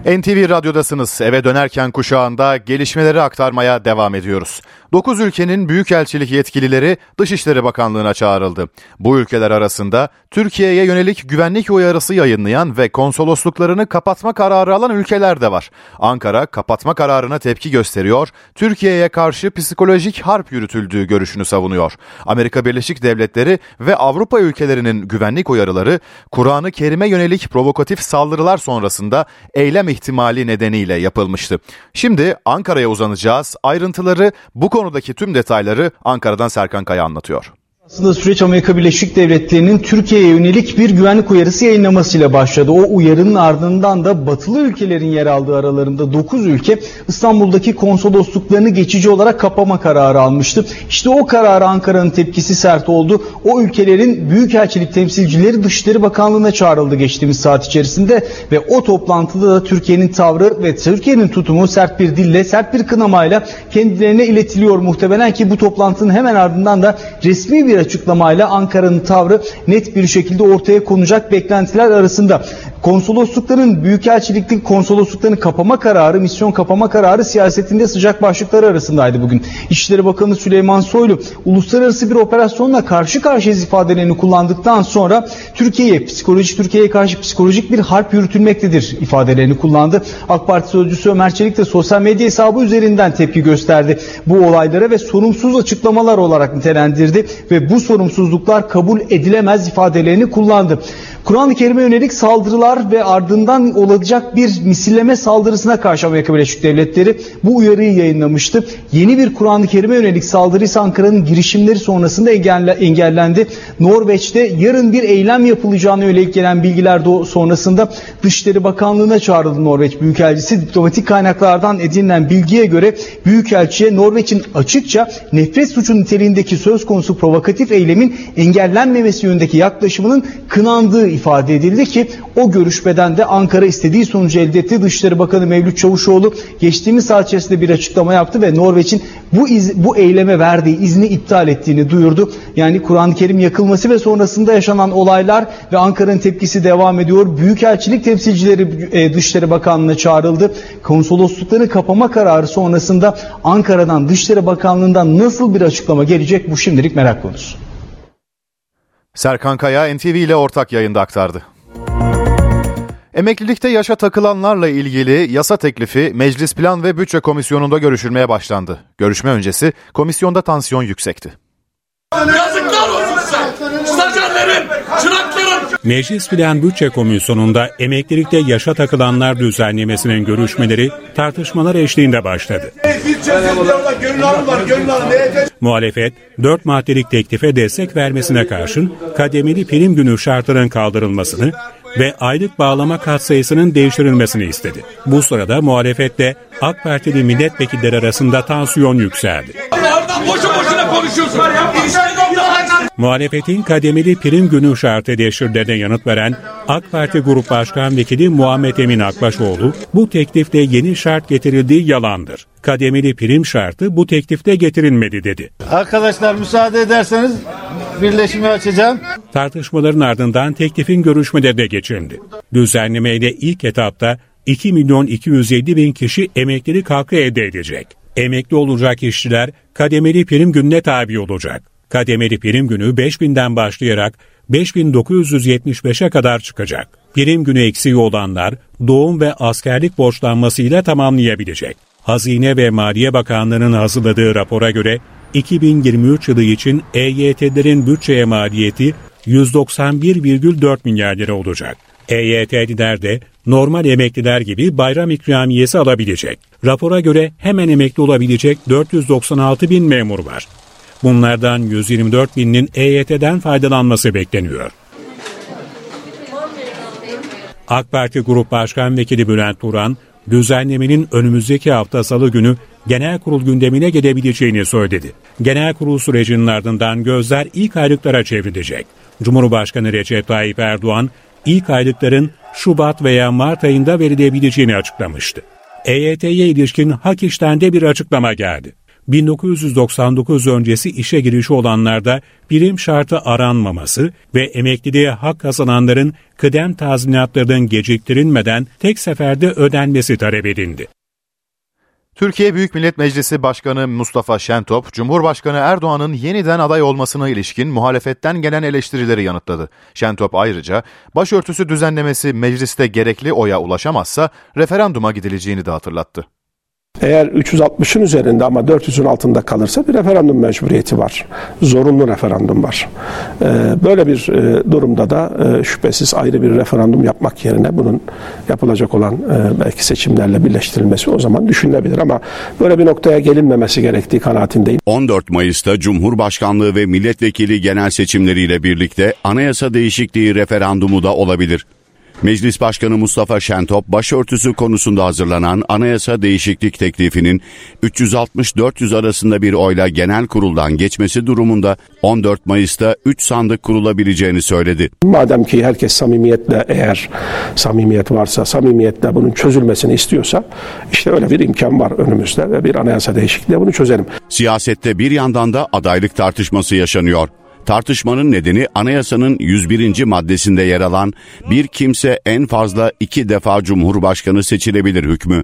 NTV Radyo'dasınız. Eve dönerken kuşağında gelişmeleri aktarmaya devam ediyoruz. 9 ülkenin büyükelçilik yetkilileri Dışişleri Bakanlığı'na çağrıldı. Bu ülkeler arasında Türkiye'ye yönelik güvenlik uyarısı yayınlayan ve konsolosluklarını kapatma kararı alan ülkeler de var. Ankara kapatma kararına tepki gösteriyor, Türkiye'ye karşı psikolojik harp yürütüldüğü görüşünü savunuyor. Amerika Birleşik Devletleri ve Avrupa ülkelerinin güvenlik uyarıları Kur'an-ı Kerim'e yönelik provokatif saldırılar sonrasında eylem ihtimali nedeniyle yapılmıştı. Şimdi Ankara'ya uzanacağız. Ayrıntıları bu konudaki tüm detayları Ankara'dan Serkan Kaya anlatıyor. Aslında süreç Amerika Birleşik Devletleri'nin Türkiye'ye yönelik bir güvenlik uyarısı yayınlamasıyla başladı. O uyarının ardından da batılı ülkelerin yer aldığı aralarında 9 ülke İstanbul'daki konsolosluklarını geçici olarak kapama kararı almıştı. İşte o karara Ankara'nın tepkisi sert oldu. O ülkelerin büyükelçilik temsilcileri Dışişleri Bakanlığı'na çağrıldı geçtiğimiz saat içerisinde ve o toplantıda da Türkiye'nin tavrı ve Türkiye'nin tutumu sert bir dille, sert bir kınamayla kendilerine iletiliyor muhtemelen ki bu toplantının hemen ardından da resmi bir açıklamayla Ankara'nın tavrı net bir şekilde ortaya konacak beklentiler arasında. Konsoloslukların, büyükelçiliklik konsolosluklarını kapama kararı, misyon kapama kararı siyasetinde sıcak başlıkları arasındaydı bugün. İçişleri Bakanı Süleyman Soylu, uluslararası bir operasyonla karşı karşıyayız ifadelerini kullandıktan sonra Türkiye'ye, psikolojik Türkiye'ye karşı psikolojik bir harp yürütülmektedir ifadelerini kullandı. AK Parti sözcüsü Ömer Çelik de sosyal medya hesabı üzerinden tepki gösterdi. Bu olaylara ve sorumsuz açıklamalar olarak nitelendirdi ve bu sorumsuzluklar kabul edilemez ifadelerini kullandı. Kur'an-ı Kerim'e yönelik saldırılar ve ardından olacak bir misilleme saldırısına karşı Amerika Birleşik Devletleri bu uyarıyı yayınlamıştı. Yeni bir Kur'an-ı Kerim'e yönelik saldırı ise Ankara'nın girişimleri sonrasında engellendi. Norveç'te yarın bir eylem yapılacağına yönelik gelen bilgiler sonrasında Dışişleri Bakanlığı'na çağrıldı Norveç Büyükelçisi. Diplomatik kaynaklardan edinilen bilgiye göre Büyükelçiye Norveç'in açıkça nefret suçu niteliğindeki söz konusu provokatif eylemin engellenmemesi yönündeki yaklaşımının kınandığı ifade edildi ki o görüşmeden de Ankara istediği sonucu elde etti. Dışişleri Bakanı Mevlüt Çavuşoğlu geçtiğimiz saat içerisinde bir açıklama yaptı ve Norveç'in bu iz, bu eyleme verdiği izni iptal ettiğini duyurdu. Yani Kur'an-ı Kerim yakılması ve sonrasında yaşanan olaylar ve Ankara'nın tepkisi devam ediyor. Büyükelçilik temsilcileri e, Dışişleri Bakanlığı'na çağrıldı. Konsoloslukları kapama kararı sonrasında Ankara'dan Dışişleri Bakanlığı'ndan nasıl bir açıklama gelecek bu şimdilik merak konusu. Serkan Kaya NTV ile ortak yayında aktardı. Emeklilikte yaşa takılanlarla ilgili yasa teklifi Meclis Plan ve Bütçe Komisyonu'nda görüşülmeye başlandı. Görüşme öncesi komisyonda tansiyon yüksekti. Yazıklar olsun size! Stajyerlerin, çırakların! Meclis Plan Bütçe Komisyonu'nda emeklilikte yaşa takılanlar düzenlemesinin görüşmeleri tartışmalar eşliğinde başladı. Muhalefet, 4 maddelik teklife destek vermesine karşın kademeli prim günü şartının kaldırılmasını ve aylık bağlama katsayısının değiştirilmesini istedi. Bu sırada muhalefetle AK Partili milletvekilleri arasında tansiyon yükseldi. Boşu boşuna konuşuyorsun. Muhalefetin kademeli prim günü şartı eleştirilerine yanıt veren AK Parti Grup Başkan Vekili Muhammed Emin Akbaşoğlu, bu teklifte yeni şart getirildiği yalandır. Kademeli prim şartı bu teklifte getirilmedi dedi. Arkadaşlar müsaade ederseniz birleşimi açacağım. Tartışmaların ardından teklifin görüşmelerine geçildi. Düzenlemeyle ilk etapta 2 milyon 207 bin kişi emeklilik hakkı elde edecek. Emekli olacak işçiler kademeli prim gününe tabi olacak. Kademeli prim günü 5000'den başlayarak 5975'e kadar çıkacak. Prim günü eksiği olanlar doğum ve askerlik borçlanmasıyla tamamlayabilecek. Hazine ve Maliye Bakanlığı'nın hazırladığı rapora göre 2023 yılı için EYT'lerin bütçeye maliyeti 191,4 milyar lira olacak. EYT'liler de normal emekliler gibi bayram ikramiyesi alabilecek. Rapora göre hemen emekli olabilecek 496 bin memur var. Bunlardan 124 binin EYT'den faydalanması bekleniyor. AK Parti Grup Başkan Vekili Bülent Turan, düzenlemenin önümüzdeki hafta salı günü genel kurul gündemine gelebileceğini söyledi. Genel kurul sürecinin ardından gözler ilk aylıklara çevrilecek. Cumhurbaşkanı Recep Tayyip Erdoğan, ilk aylıkların Şubat veya Mart ayında verilebileceğini açıklamıştı. EYT'ye ilişkin Hak İş'ten de bir açıklama geldi. 1999 öncesi işe girişi olanlarda birim şartı aranmaması ve emekliliğe hak kazananların kıdem tazminatlarının geciktirilmeden tek seferde ödenmesi talep edildi. Türkiye Büyük Millet Meclisi Başkanı Mustafa Şentop, Cumhurbaşkanı Erdoğan'ın yeniden aday olmasına ilişkin muhalefetten gelen eleştirileri yanıtladı. Şentop ayrıca başörtüsü düzenlemesi mecliste gerekli oya ulaşamazsa referanduma gidileceğini de hatırlattı. Eğer 360'ın üzerinde ama 400'ün altında kalırsa bir referandum mecburiyeti var. Zorunlu referandum var. Ee, böyle bir e, durumda da e, şüphesiz ayrı bir referandum yapmak yerine bunun yapılacak olan e, belki seçimlerle birleştirilmesi o zaman düşünülebilir ama böyle bir noktaya gelinmemesi gerektiği kanaatindeyim. 14 Mayıs'ta Cumhurbaşkanlığı ve milletvekili genel seçimleriyle birlikte anayasa değişikliği referandumu da olabilir. Meclis Başkanı Mustafa Şentop başörtüsü konusunda hazırlanan anayasa değişiklik teklifinin 360-400 arasında bir oyla genel kuruldan geçmesi durumunda 14 Mayıs'ta 3 sandık kurulabileceğini söyledi. Madem ki herkes samimiyetle eğer samimiyet varsa samimiyetle bunun çözülmesini istiyorsa işte öyle bir imkan var önümüzde ve bir anayasa değişikliği bunu çözelim. Siyasette bir yandan da adaylık tartışması yaşanıyor. Tartışmanın nedeni anayasanın 101. maddesinde yer alan bir kimse en fazla iki defa cumhurbaşkanı seçilebilir hükmü.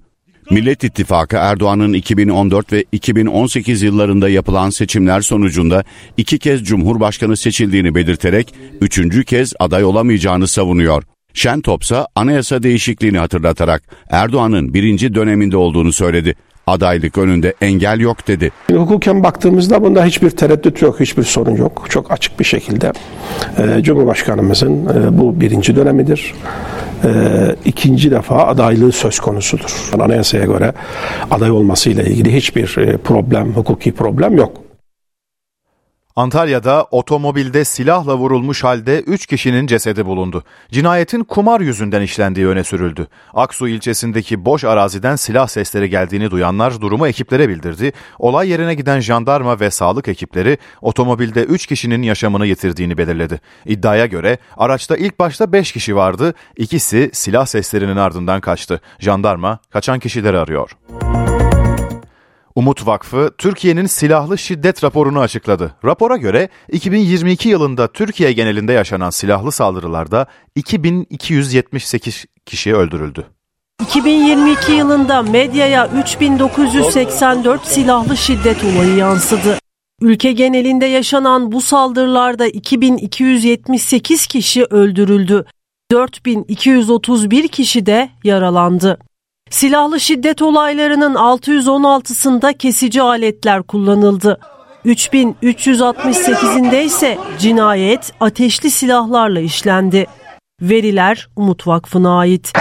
Millet İttifakı Erdoğan'ın 2014 ve 2018 yıllarında yapılan seçimler sonucunda iki kez cumhurbaşkanı seçildiğini belirterek üçüncü kez aday olamayacağını savunuyor. Şentopsa anayasa değişikliğini hatırlatarak Erdoğan'ın birinci döneminde olduğunu söyledi adaylık önünde engel yok dedi. Hukuken baktığımızda bunda hiçbir tereddüt yok, hiçbir sorun yok. Çok açık bir şekilde e, Cumhurbaşkanımızın e, bu birinci dönemidir. E, ikinci defa adaylığı söz konusudur. Anayasaya göre aday olmasıyla ilgili hiçbir e, problem, hukuki problem yok. Antalya'da otomobilde silahla vurulmuş halde 3 kişinin cesedi bulundu. Cinayetin kumar yüzünden işlendiği öne sürüldü. Aksu ilçesindeki boş araziden silah sesleri geldiğini duyanlar durumu ekiplere bildirdi. Olay yerine giden jandarma ve sağlık ekipleri otomobilde 3 kişinin yaşamını yitirdiğini belirledi. İddiaya göre araçta ilk başta 5 kişi vardı, ikisi silah seslerinin ardından kaçtı. Jandarma kaçan kişileri arıyor. Umut Vakfı Türkiye'nin silahlı şiddet raporunu açıkladı. Rapora göre 2022 yılında Türkiye genelinde yaşanan silahlı saldırılarda 2278 kişi öldürüldü. 2022 yılında medyaya 3984 silahlı şiddet olayı yansıdı. Ülke genelinde yaşanan bu saldırılarda 2278 kişi öldürüldü. 4231 kişi de yaralandı. Silahlı şiddet olaylarının 616'sında kesici aletler kullanıldı. 3368'inde ise cinayet ateşli silahlarla işlendi. Veriler Umut Vakfı'na ait.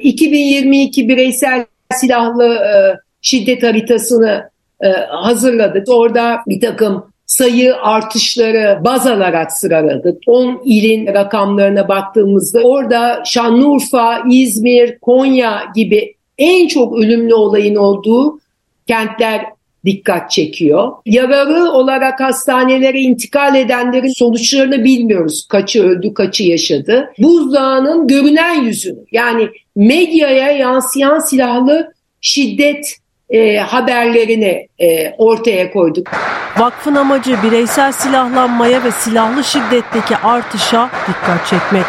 2022 bireysel silahlı e, şiddet haritasını e, hazırladık. Orada bir takım sayı artışları baz alarak sıraladık. 10 ilin rakamlarına baktığımızda orada Şanlıurfa, İzmir, Konya gibi en çok ölümlü olayın olduğu kentler dikkat çekiyor. Yaralı olarak hastanelere intikal edenlerin sonuçlarını bilmiyoruz. Kaçı öldü, kaçı yaşadı. Buzdağının görünen yüzünü yani medyaya yansıyan silahlı şiddet e, haberlerini e, ortaya koyduk. Vakfın amacı bireysel silahlanmaya ve silahlı şiddetteki artışa dikkat çekmek.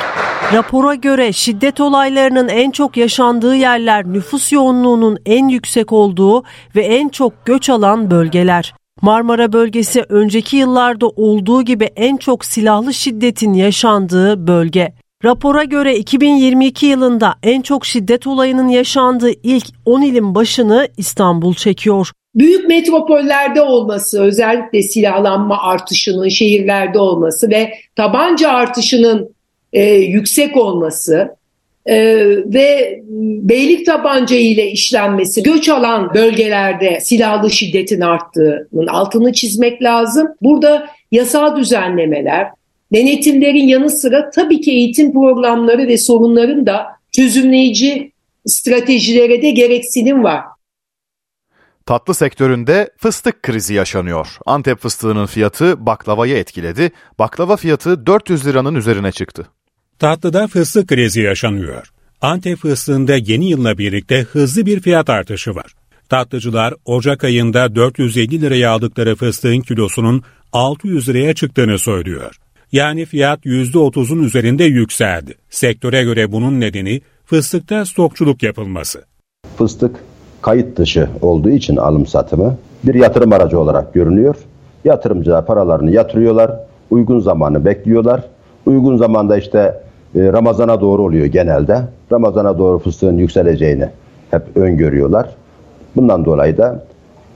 Rapora göre şiddet olaylarının en çok yaşandığı yerler nüfus yoğunluğunun en yüksek olduğu ve en çok göç alan bölgeler. Marmara bölgesi önceki yıllarda olduğu gibi en çok silahlı şiddetin yaşandığı bölge. Rapora göre 2022 yılında en çok şiddet olayının yaşandığı ilk 10 ilin başını İstanbul çekiyor. Büyük metropollerde olması, özellikle silahlanma artışının şehirlerde olması ve tabanca artışının e, yüksek olması e, ve beylik tabanca ile işlenmesi, göç alan bölgelerde silahlı şiddetin arttığının altını çizmek lazım. Burada yasal düzenlemeler, denetimlerin yanı sıra tabii ki eğitim programları ve sorunların da çözümleyici stratejilere de gereksinim var. Tatlı sektöründe fıstık krizi yaşanıyor. Antep fıstığının fiyatı baklavayı etkiledi. Baklava fiyatı 400 liranın üzerine çıktı. Tatlıda fıstık krizi yaşanıyor. Antep fıstığında yeni yılla birlikte hızlı bir fiyat artışı var. Tatlıcılar Ocak ayında 450 liraya aldıkları fıstığın kilosunun 600 liraya çıktığını söylüyor. Yani fiyat %30'un üzerinde yükseldi. Sektöre göre bunun nedeni fıstıkta stokçuluk yapılması. Fıstık kayıt dışı olduğu için alım satımı bir yatırım aracı olarak görünüyor. Yatırımcılar paralarını yatırıyorlar, uygun zamanı bekliyorlar. Uygun zamanda işte e, Ramazan'a doğru oluyor genelde. Ramazan'a doğru fıstığın yükseleceğini hep öngörüyorlar. Bundan dolayı da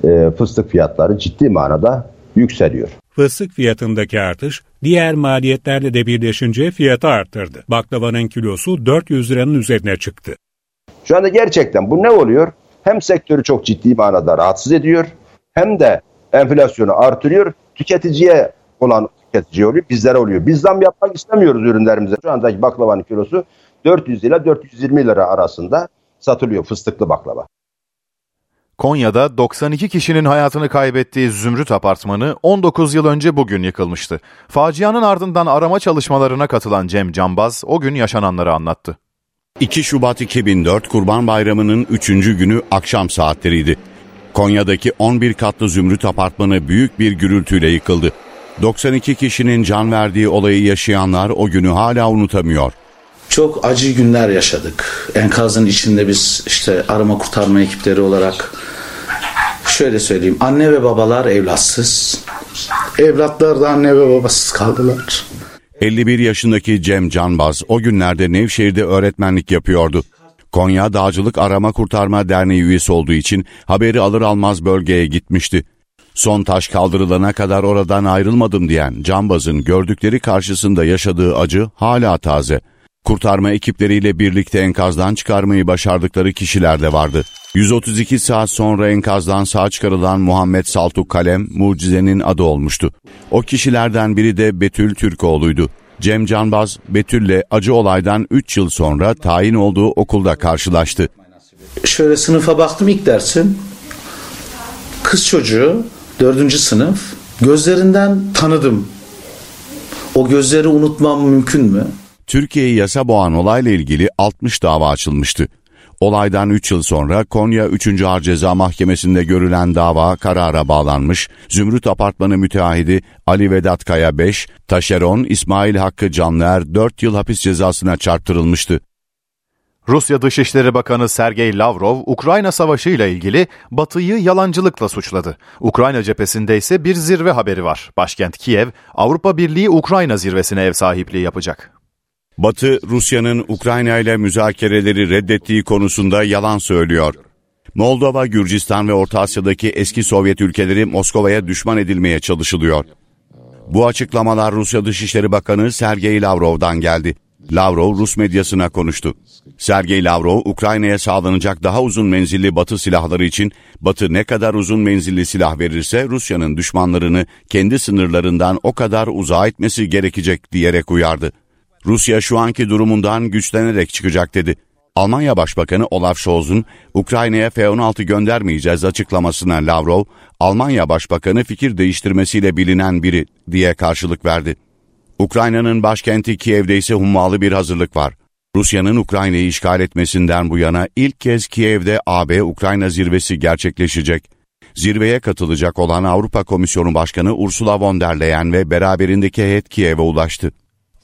e, fıstık fiyatları ciddi manada yükseliyor. Fıstık fiyatındaki artış diğer maliyetlerle de birleşince fiyatı arttırdı. Baklavanın kilosu 400 liranın üzerine çıktı. Şu anda gerçekten bu ne oluyor? Hem sektörü çok ciddi manada rahatsız ediyor hem de enflasyonu artırıyor. Tüketiciye olan tüketici oluyor, bizlere oluyor. Biz zam yapmak istemiyoruz ürünlerimize. Şu andaki baklavanın kilosu 400 ile 420 lira arasında satılıyor fıstıklı baklava. Konya'da 92 kişinin hayatını kaybettiği Zümrüt Apartmanı 19 yıl önce bugün yıkılmıştı. Facianın ardından arama çalışmalarına katılan Cem Cambaz o gün yaşananları anlattı. 2 Şubat 2004 Kurban Bayramı'nın 3. günü akşam saatleriydi. Konya'daki 11 katlı Zümrüt Apartmanı büyük bir gürültüyle yıkıldı. 92 kişinin can verdiği olayı yaşayanlar o günü hala unutamıyor. Çok acı günler yaşadık. Enkazın içinde biz işte arama kurtarma ekipleri olarak şöyle söyleyeyim. Anne ve babalar evlatsız. Evlatlar da anne ve babasız kaldılar. 51 yaşındaki Cem Canbaz o günlerde Nevşehir'de öğretmenlik yapıyordu. Konya Dağcılık Arama Kurtarma Derneği üyesi olduğu için haberi alır almaz bölgeye gitmişti. Son taş kaldırılana kadar oradan ayrılmadım diyen Canbaz'ın gördükleri karşısında yaşadığı acı hala taze. Kurtarma ekipleriyle birlikte enkazdan çıkarmayı başardıkları kişiler de vardı. 132 saat sonra enkazdan sağ çıkarılan Muhammed Saltuk Kalem mucizenin adı olmuştu. O kişilerden biri de Betül Türkoğlu'ydu. Cem Canbaz, Betül'le acı olaydan 3 yıl sonra tayin olduğu okulda karşılaştı. Şöyle sınıfa baktım ilk dersim. Kız çocuğu, dördüncü sınıf. Gözlerinden tanıdım. O gözleri unutmam mümkün mü? Türkiye'yi yasa boğan olayla ilgili 60 dava açılmıştı. Olaydan 3 yıl sonra Konya 3. Ağır Ceza Mahkemesi'nde görülen dava karara bağlanmış. Zümrüt Apartmanı müteahhidi Ali Vedat Kaya 5, taşeron İsmail Hakkı Canlıer 4 yıl hapis cezasına çarptırılmıştı. Rusya Dışişleri Bakanı Sergey Lavrov, Ukrayna Savaşı ile ilgili Batı'yı yalancılıkla suçladı. Ukrayna cephesinde ise bir zirve haberi var. Başkent Kiev, Avrupa Birliği Ukrayna zirvesine ev sahipliği yapacak. Batı, Rusya'nın Ukrayna ile müzakereleri reddettiği konusunda yalan söylüyor. Moldova, Gürcistan ve Orta Asya'daki eski Sovyet ülkeleri Moskova'ya düşman edilmeye çalışılıyor. Bu açıklamalar Rusya Dışişleri Bakanı Sergey Lavrov'dan geldi. Lavrov Rus medyasına konuştu. Sergey Lavrov, Ukrayna'ya sağlanacak daha uzun menzilli Batı silahları için Batı ne kadar uzun menzilli silah verirse Rusya'nın düşmanlarını kendi sınırlarından o kadar uzağa etmesi gerekecek diyerek uyardı. Rusya şu anki durumundan güçlenerek çıkacak dedi. Almanya Başbakanı Olaf Scholz'un Ukrayna'ya F-16 göndermeyeceğiz açıklamasına Lavrov, Almanya Başbakanı fikir değiştirmesiyle bilinen biri diye karşılık verdi. Ukrayna'nın başkenti Kiev'de ise hummalı bir hazırlık var. Rusya'nın Ukrayna'yı işgal etmesinden bu yana ilk kez Kiev'de AB-Ukrayna zirvesi gerçekleşecek. Zirveye katılacak olan Avrupa Komisyonu Başkanı Ursula von der Leyen ve beraberindeki heyet Kiev'e ulaştı.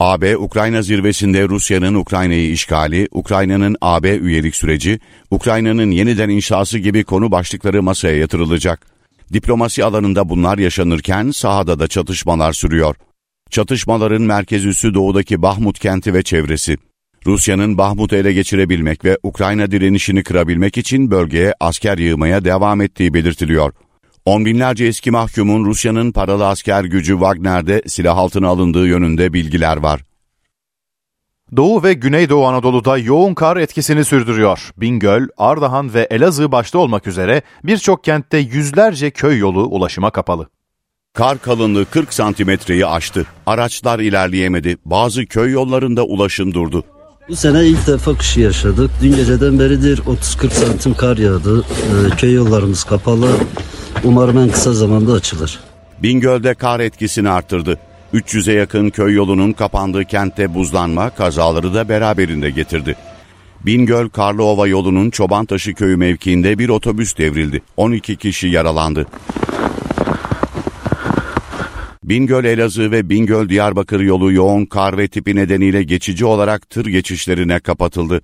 AB-Ukrayna zirvesinde Rusya'nın Ukrayna'yı işgali, Ukrayna'nın AB üyelik süreci, Ukrayna'nın yeniden inşası gibi konu başlıkları masaya yatırılacak. Diplomasi alanında bunlar yaşanırken sahada da çatışmalar sürüyor. Çatışmaların merkez üssü doğudaki Bahmut kenti ve çevresi. Rusya'nın Bahmut'u ele geçirebilmek ve Ukrayna direnişini kırabilmek için bölgeye asker yığmaya devam ettiği belirtiliyor. On binlerce eski mahkumun Rusya'nın paralı asker gücü Wagner'de silah altına alındığı yönünde bilgiler var. Doğu ve Güneydoğu Anadolu'da yoğun kar etkisini sürdürüyor. Bingöl, Ardahan ve Elazığ başta olmak üzere birçok kentte yüzlerce köy yolu ulaşıma kapalı. Kar kalınlığı 40 santimetreyi aştı. Araçlar ilerleyemedi. Bazı köy yollarında ulaşım durdu. Bu sene ilk defa kışı yaşadık. Dün geceden beridir 30-40 santim kar yağdı. Ee, köy yollarımız kapalı. Umarım en kısa zamanda açılır. Bingöl'de kar etkisini arttırdı. 300'e yakın köy yolunun kapandığı kentte buzlanma kazaları da beraberinde getirdi. Bingöl Karlıova yolunun Çobantaşı köyü mevkiinde bir otobüs devrildi. 12 kişi yaralandı. Bingöl Elazığ ve Bingöl Diyarbakır yolu yoğun kar ve tipi nedeniyle geçici olarak tır geçişlerine kapatıldı.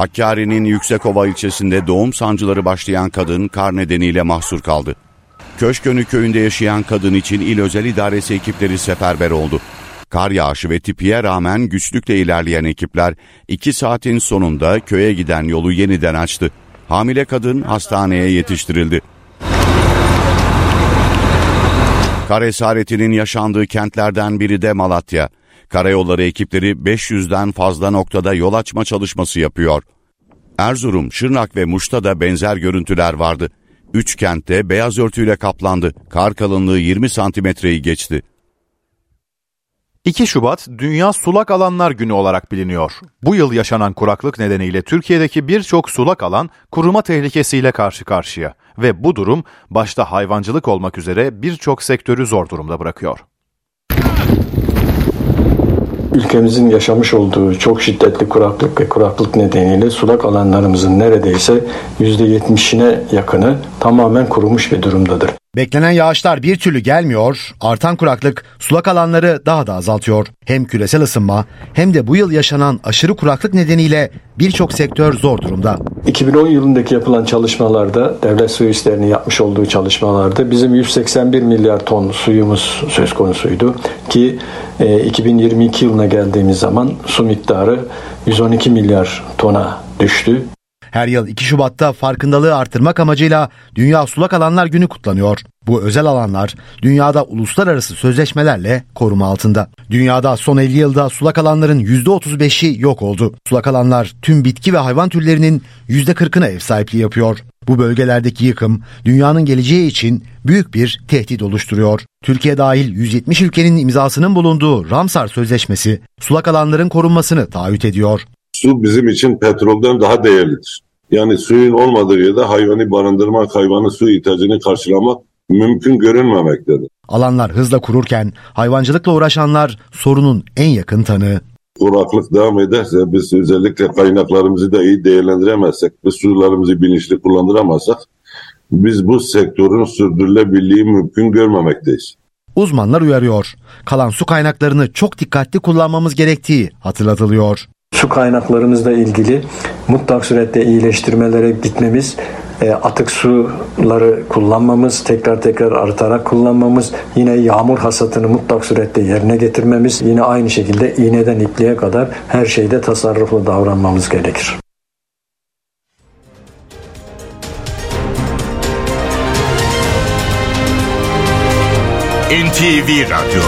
Hakkari'nin Yüksekova ilçesinde doğum sancıları başlayan kadın kar nedeniyle mahsur kaldı. Köşkönü köyünde yaşayan kadın için il özel idaresi ekipleri seferber oldu. Kar yağışı ve tipiye rağmen güçlükle ilerleyen ekipler 2 saatin sonunda köye giden yolu yeniden açtı. Hamile kadın hastaneye yetiştirildi. Kar esaretinin yaşandığı kentlerden biri de Malatya. Karayolları ekipleri 500'den fazla noktada yol açma çalışması yapıyor. Erzurum, Şırnak ve Muş'ta da benzer görüntüler vardı. Üç kentte beyaz örtüyle kaplandı. Kar kalınlığı 20 santimetreyi geçti. 2 Şubat Dünya Sulak Alanlar Günü olarak biliniyor. Bu yıl yaşanan kuraklık nedeniyle Türkiye'deki birçok sulak alan kuruma tehlikesiyle karşı karşıya ve bu durum başta hayvancılık olmak üzere birçok sektörü zor durumda bırakıyor. Ülkemizin yaşamış olduğu çok şiddetli kuraklık ve kuraklık nedeniyle sulak alanlarımızın neredeyse %70'ine yakını tamamen kurumuş bir durumdadır. Beklenen yağışlar bir türlü gelmiyor, artan kuraklık sulak alanları daha da azaltıyor. Hem küresel ısınma hem de bu yıl yaşanan aşırı kuraklık nedeniyle birçok sektör zor durumda. 2010 yılındaki yapılan çalışmalarda, devlet su işlerini yapmış olduğu çalışmalarda bizim 181 milyar ton suyumuz söz konusuydu. Ki 2022 yılına geldiğimiz zaman su miktarı 112 milyar tona düştü. Her yıl 2 Şubat'ta farkındalığı artırmak amacıyla Dünya Sulak Alanlar Günü kutlanıyor. Bu özel alanlar dünyada uluslararası sözleşmelerle koruma altında. Dünyada son 50 yılda sulak alanların %35'i yok oldu. Sulak alanlar tüm bitki ve hayvan türlerinin %40'ına ev sahipliği yapıyor. Bu bölgelerdeki yıkım dünyanın geleceği için büyük bir tehdit oluşturuyor. Türkiye dahil 170 ülkenin imzasının bulunduğu Ramsar Sözleşmesi sulak alanların korunmasını taahhüt ediyor. Su bizim için petrolden daha değerlidir. Yani suyun olmadığı yerde hayvanı barındırmak, hayvanın su ihtiyacını karşılamak mümkün görünmemektedir. Alanlar hızla kururken hayvancılıkla uğraşanlar sorunun en yakın tanığı. Kuraklık devam ederse biz özellikle kaynaklarımızı da iyi değerlendiremezsek ve sularımızı bilinçli kullandıramazsak biz bu sektörün sürdürülebilirliği mümkün görmemekteyiz. Uzmanlar uyarıyor. Kalan su kaynaklarını çok dikkatli kullanmamız gerektiği hatırlatılıyor. Su kaynaklarımızla ilgili mutlak surette iyileştirmelere gitmemiz, e, atık suları kullanmamız, tekrar tekrar artarak kullanmamız, yine yağmur hasatını mutlak surette yerine getirmemiz, yine aynı şekilde iğneden ipliğe kadar her şeyde tasarruflu davranmamız gerekir. NTV Radyo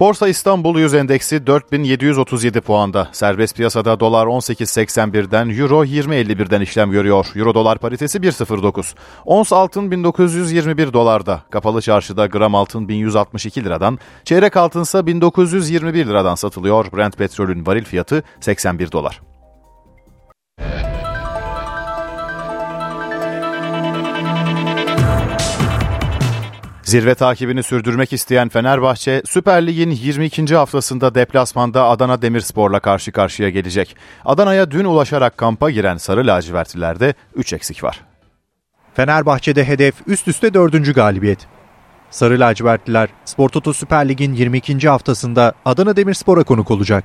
Borsa İstanbul 100 endeksi 4737 puanda. Serbest piyasada dolar 18.81'den, euro 20.51'den işlem görüyor. Euro dolar paritesi 1.09. Ons altın 1921 dolarda. Kapalı çarşıda gram altın 1162 liradan, çeyrek altınsa 1921 liradan satılıyor. Brent petrolün varil fiyatı 81 dolar. Zirve takibini sürdürmek isteyen Fenerbahçe, Süper Lig'in 22. haftasında deplasmanda Adana Demirspor'la karşı karşıya gelecek. Adana'ya dün ulaşarak kampa giren Sarı Lacivertlilerde 3 eksik var. Fenerbahçe'de hedef üst üste 4. galibiyet. Sarı lacivertliler Spor Toto Süper Lig'in 22. haftasında Adana Demirspor'a konuk olacak.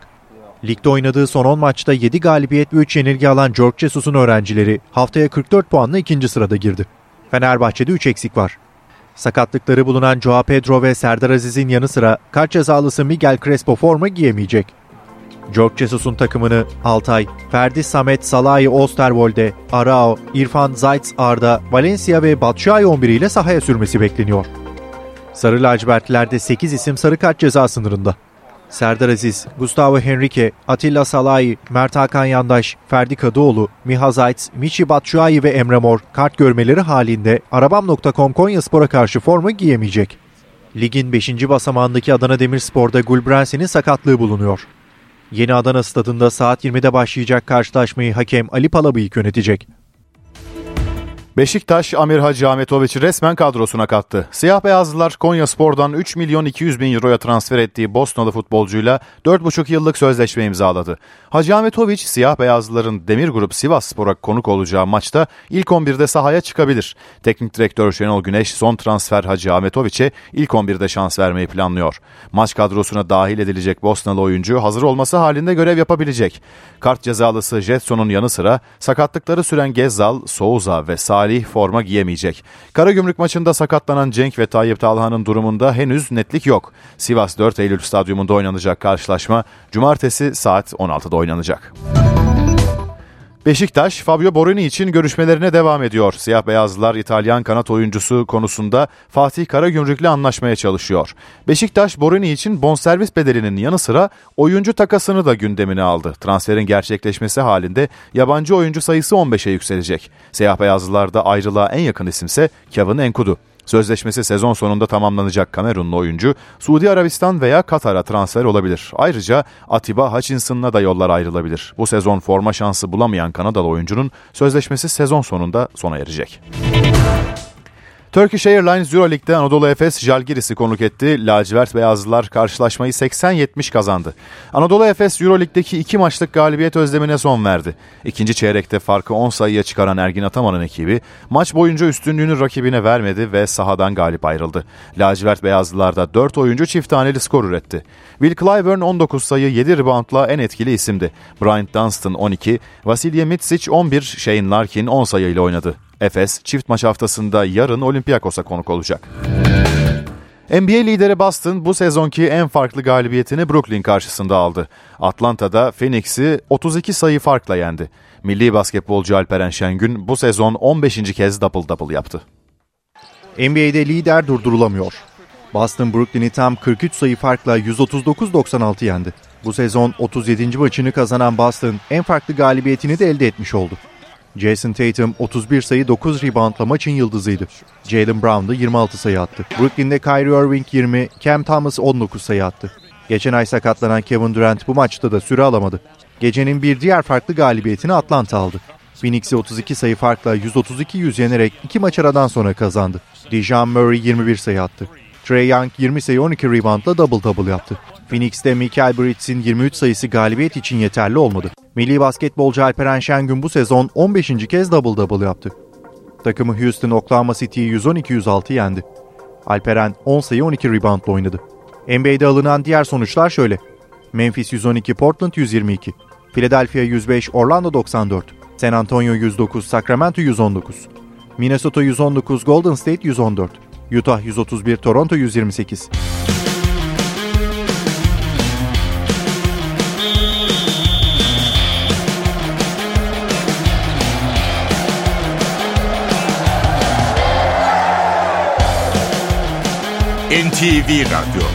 Ligde oynadığı son 10 maçta 7 galibiyet ve 3 yenilgi alan George Jesus'un öğrencileri haftaya 44 puanla ikinci sırada girdi. Fenerbahçe'de 3 eksik var. Sakatlıkları bulunan Joao Pedro ve Serdar Aziz'in yanı sıra kart cezalısı Miguel Crespo forma giyemeyecek. George Jesus'un takımını Altay, Ferdi Samet Salahi Osterwolde, Arao, İrfan Zayt Arda, Valencia ve Batshuayi 11 ile sahaya sürmesi bekleniyor. Sarı lacivertlilerde 8 isim sarı kart ceza sınırında. Serdar Aziz, Gustavo Henrique, Atilla Salahi, Mert Hakan Yandaş, Ferdi Kadıoğlu, Miha Zayt, Michi Batshuayi ve Emre Mor kart görmeleri halinde Arabam.com Konyaspor'a karşı forma giyemeyecek. Ligin 5. basamağındaki Adana Demirspor'da Gulbransen'in sakatlığı bulunuyor. Yeni Adana stadında saat 20'de başlayacak karşılaşmayı hakem Ali Palabıyık yönetecek. Beşiktaş Amir Hacı Ahmetoviç'i resmen kadrosuna kattı. Siyah beyazlılar Konya Spor'dan 3 milyon 200 bin euroya transfer ettiği Bosnalı futbolcuyla 4,5 yıllık sözleşme imzaladı. Hacı Ahmetoviç siyah beyazlıların Demir Grup Sivas Spor'a konuk olacağı maçta ilk 11'de sahaya çıkabilir. Teknik direktör Şenol Güneş son transfer Hacı Ahmetoviç'e ilk 11'de şans vermeyi planlıyor. Maç kadrosuna dahil edilecek Bosnalı oyuncu hazır olması halinde görev yapabilecek. Kart cezalısı Jetson'un yanı sıra sakatlıkları süren Gezzal, Souza ve Salih Salih forma giyemeyecek. Karagümrük maçında sakatlanan Cenk ve Tayyip Talha'nın durumunda henüz netlik yok. Sivas 4 Eylül stadyumunda oynanacak karşılaşma cumartesi saat 16'da oynanacak. Beşiktaş, Fabio Borini için görüşmelerine devam ediyor. Siyah beyazlılar İtalyan kanat oyuncusu konusunda Fatih Karagümrük'le anlaşmaya çalışıyor. Beşiktaş, Borini için bonservis bedelinin yanı sıra oyuncu takasını da gündemine aldı. Transferin gerçekleşmesi halinde yabancı oyuncu sayısı 15'e yükselecek. Siyah beyazlılarda ayrılığa en yakın isimse Kevin Enkudu. Sözleşmesi sezon sonunda tamamlanacak Kamerunlu oyuncu Suudi Arabistan veya Katar'a transfer olabilir. Ayrıca Atiba Hutchinson'la da yollar ayrılabilir. Bu sezon forma şansı bulamayan Kanadalı oyuncunun sözleşmesi sezon sonunda sona erecek. Turkish Airlines Euroleague'de Anadolu Efes Jalgiris'i konuk etti. Lacivert Beyazlılar karşılaşmayı 80-70 kazandı. Anadolu Efes Euroleague'deki iki maçlık galibiyet özlemine son verdi. İkinci çeyrekte farkı 10 sayıya çıkaran Ergin Ataman'ın ekibi maç boyunca üstünlüğünü rakibine vermedi ve sahadan galip ayrıldı. Lacivert Beyazlılar'da 4 oyuncu çift taneli skor üretti. Will Clyburn 19 sayı 7 reboundla en etkili isimdi. Bryant Dunstan 12, Vasilya Mitsic 11, Shane Larkin 10 sayıyla oynadı. Efes çift maç haftasında yarın Olympiakos'a konuk olacak. NBA lideri Boston bu sezonki en farklı galibiyetini Brooklyn karşısında aldı. Atlanta'da Phoenix'i 32 sayı farkla yendi. Milli basketbolcu Alperen Şengün bu sezon 15. kez double double yaptı. NBA'de lider durdurulamıyor. Boston Brooklyn'i tam 43 sayı farkla 139-96 yendi. Bu sezon 37. maçını kazanan Boston en farklı galibiyetini de elde etmiş oldu. Jason Tatum 31 sayı 9 reboundla maçın yıldızıydı. Jalen Brown da 26 sayı attı. Brooklyn'de Kyrie Irving 20, Cam Thomas 19 sayı attı. Geçen ay sakatlanan Kevin Durant bu maçta da süre alamadı. Gecenin bir diğer farklı galibiyetini Atlanta aldı. Phoenix'i 32 sayı farkla 132-100 yenerek iki maç aradan sonra kazandı. Dejan Murray 21 sayı attı. Trey Young 20 sayı 12 reboundla double double yaptı. Phoenix'te Michael Bridges'in 23 sayısı galibiyet için yeterli olmadı. Milli basketbolcu Alperen Şengün bu sezon 15. kez double double yaptı. Takımı Houston Oklahoma City'yi 112-106 yendi. Alperen 10 sayı 12 reboundla oynadı. NBA'de alınan diğer sonuçlar şöyle. Memphis 112, Portland 122. Philadelphia 105, Orlando 94. San Antonio 109, Sacramento 119. Minnesota 119, Golden State 114. Utah 131, Toronto 128. NTV Radyo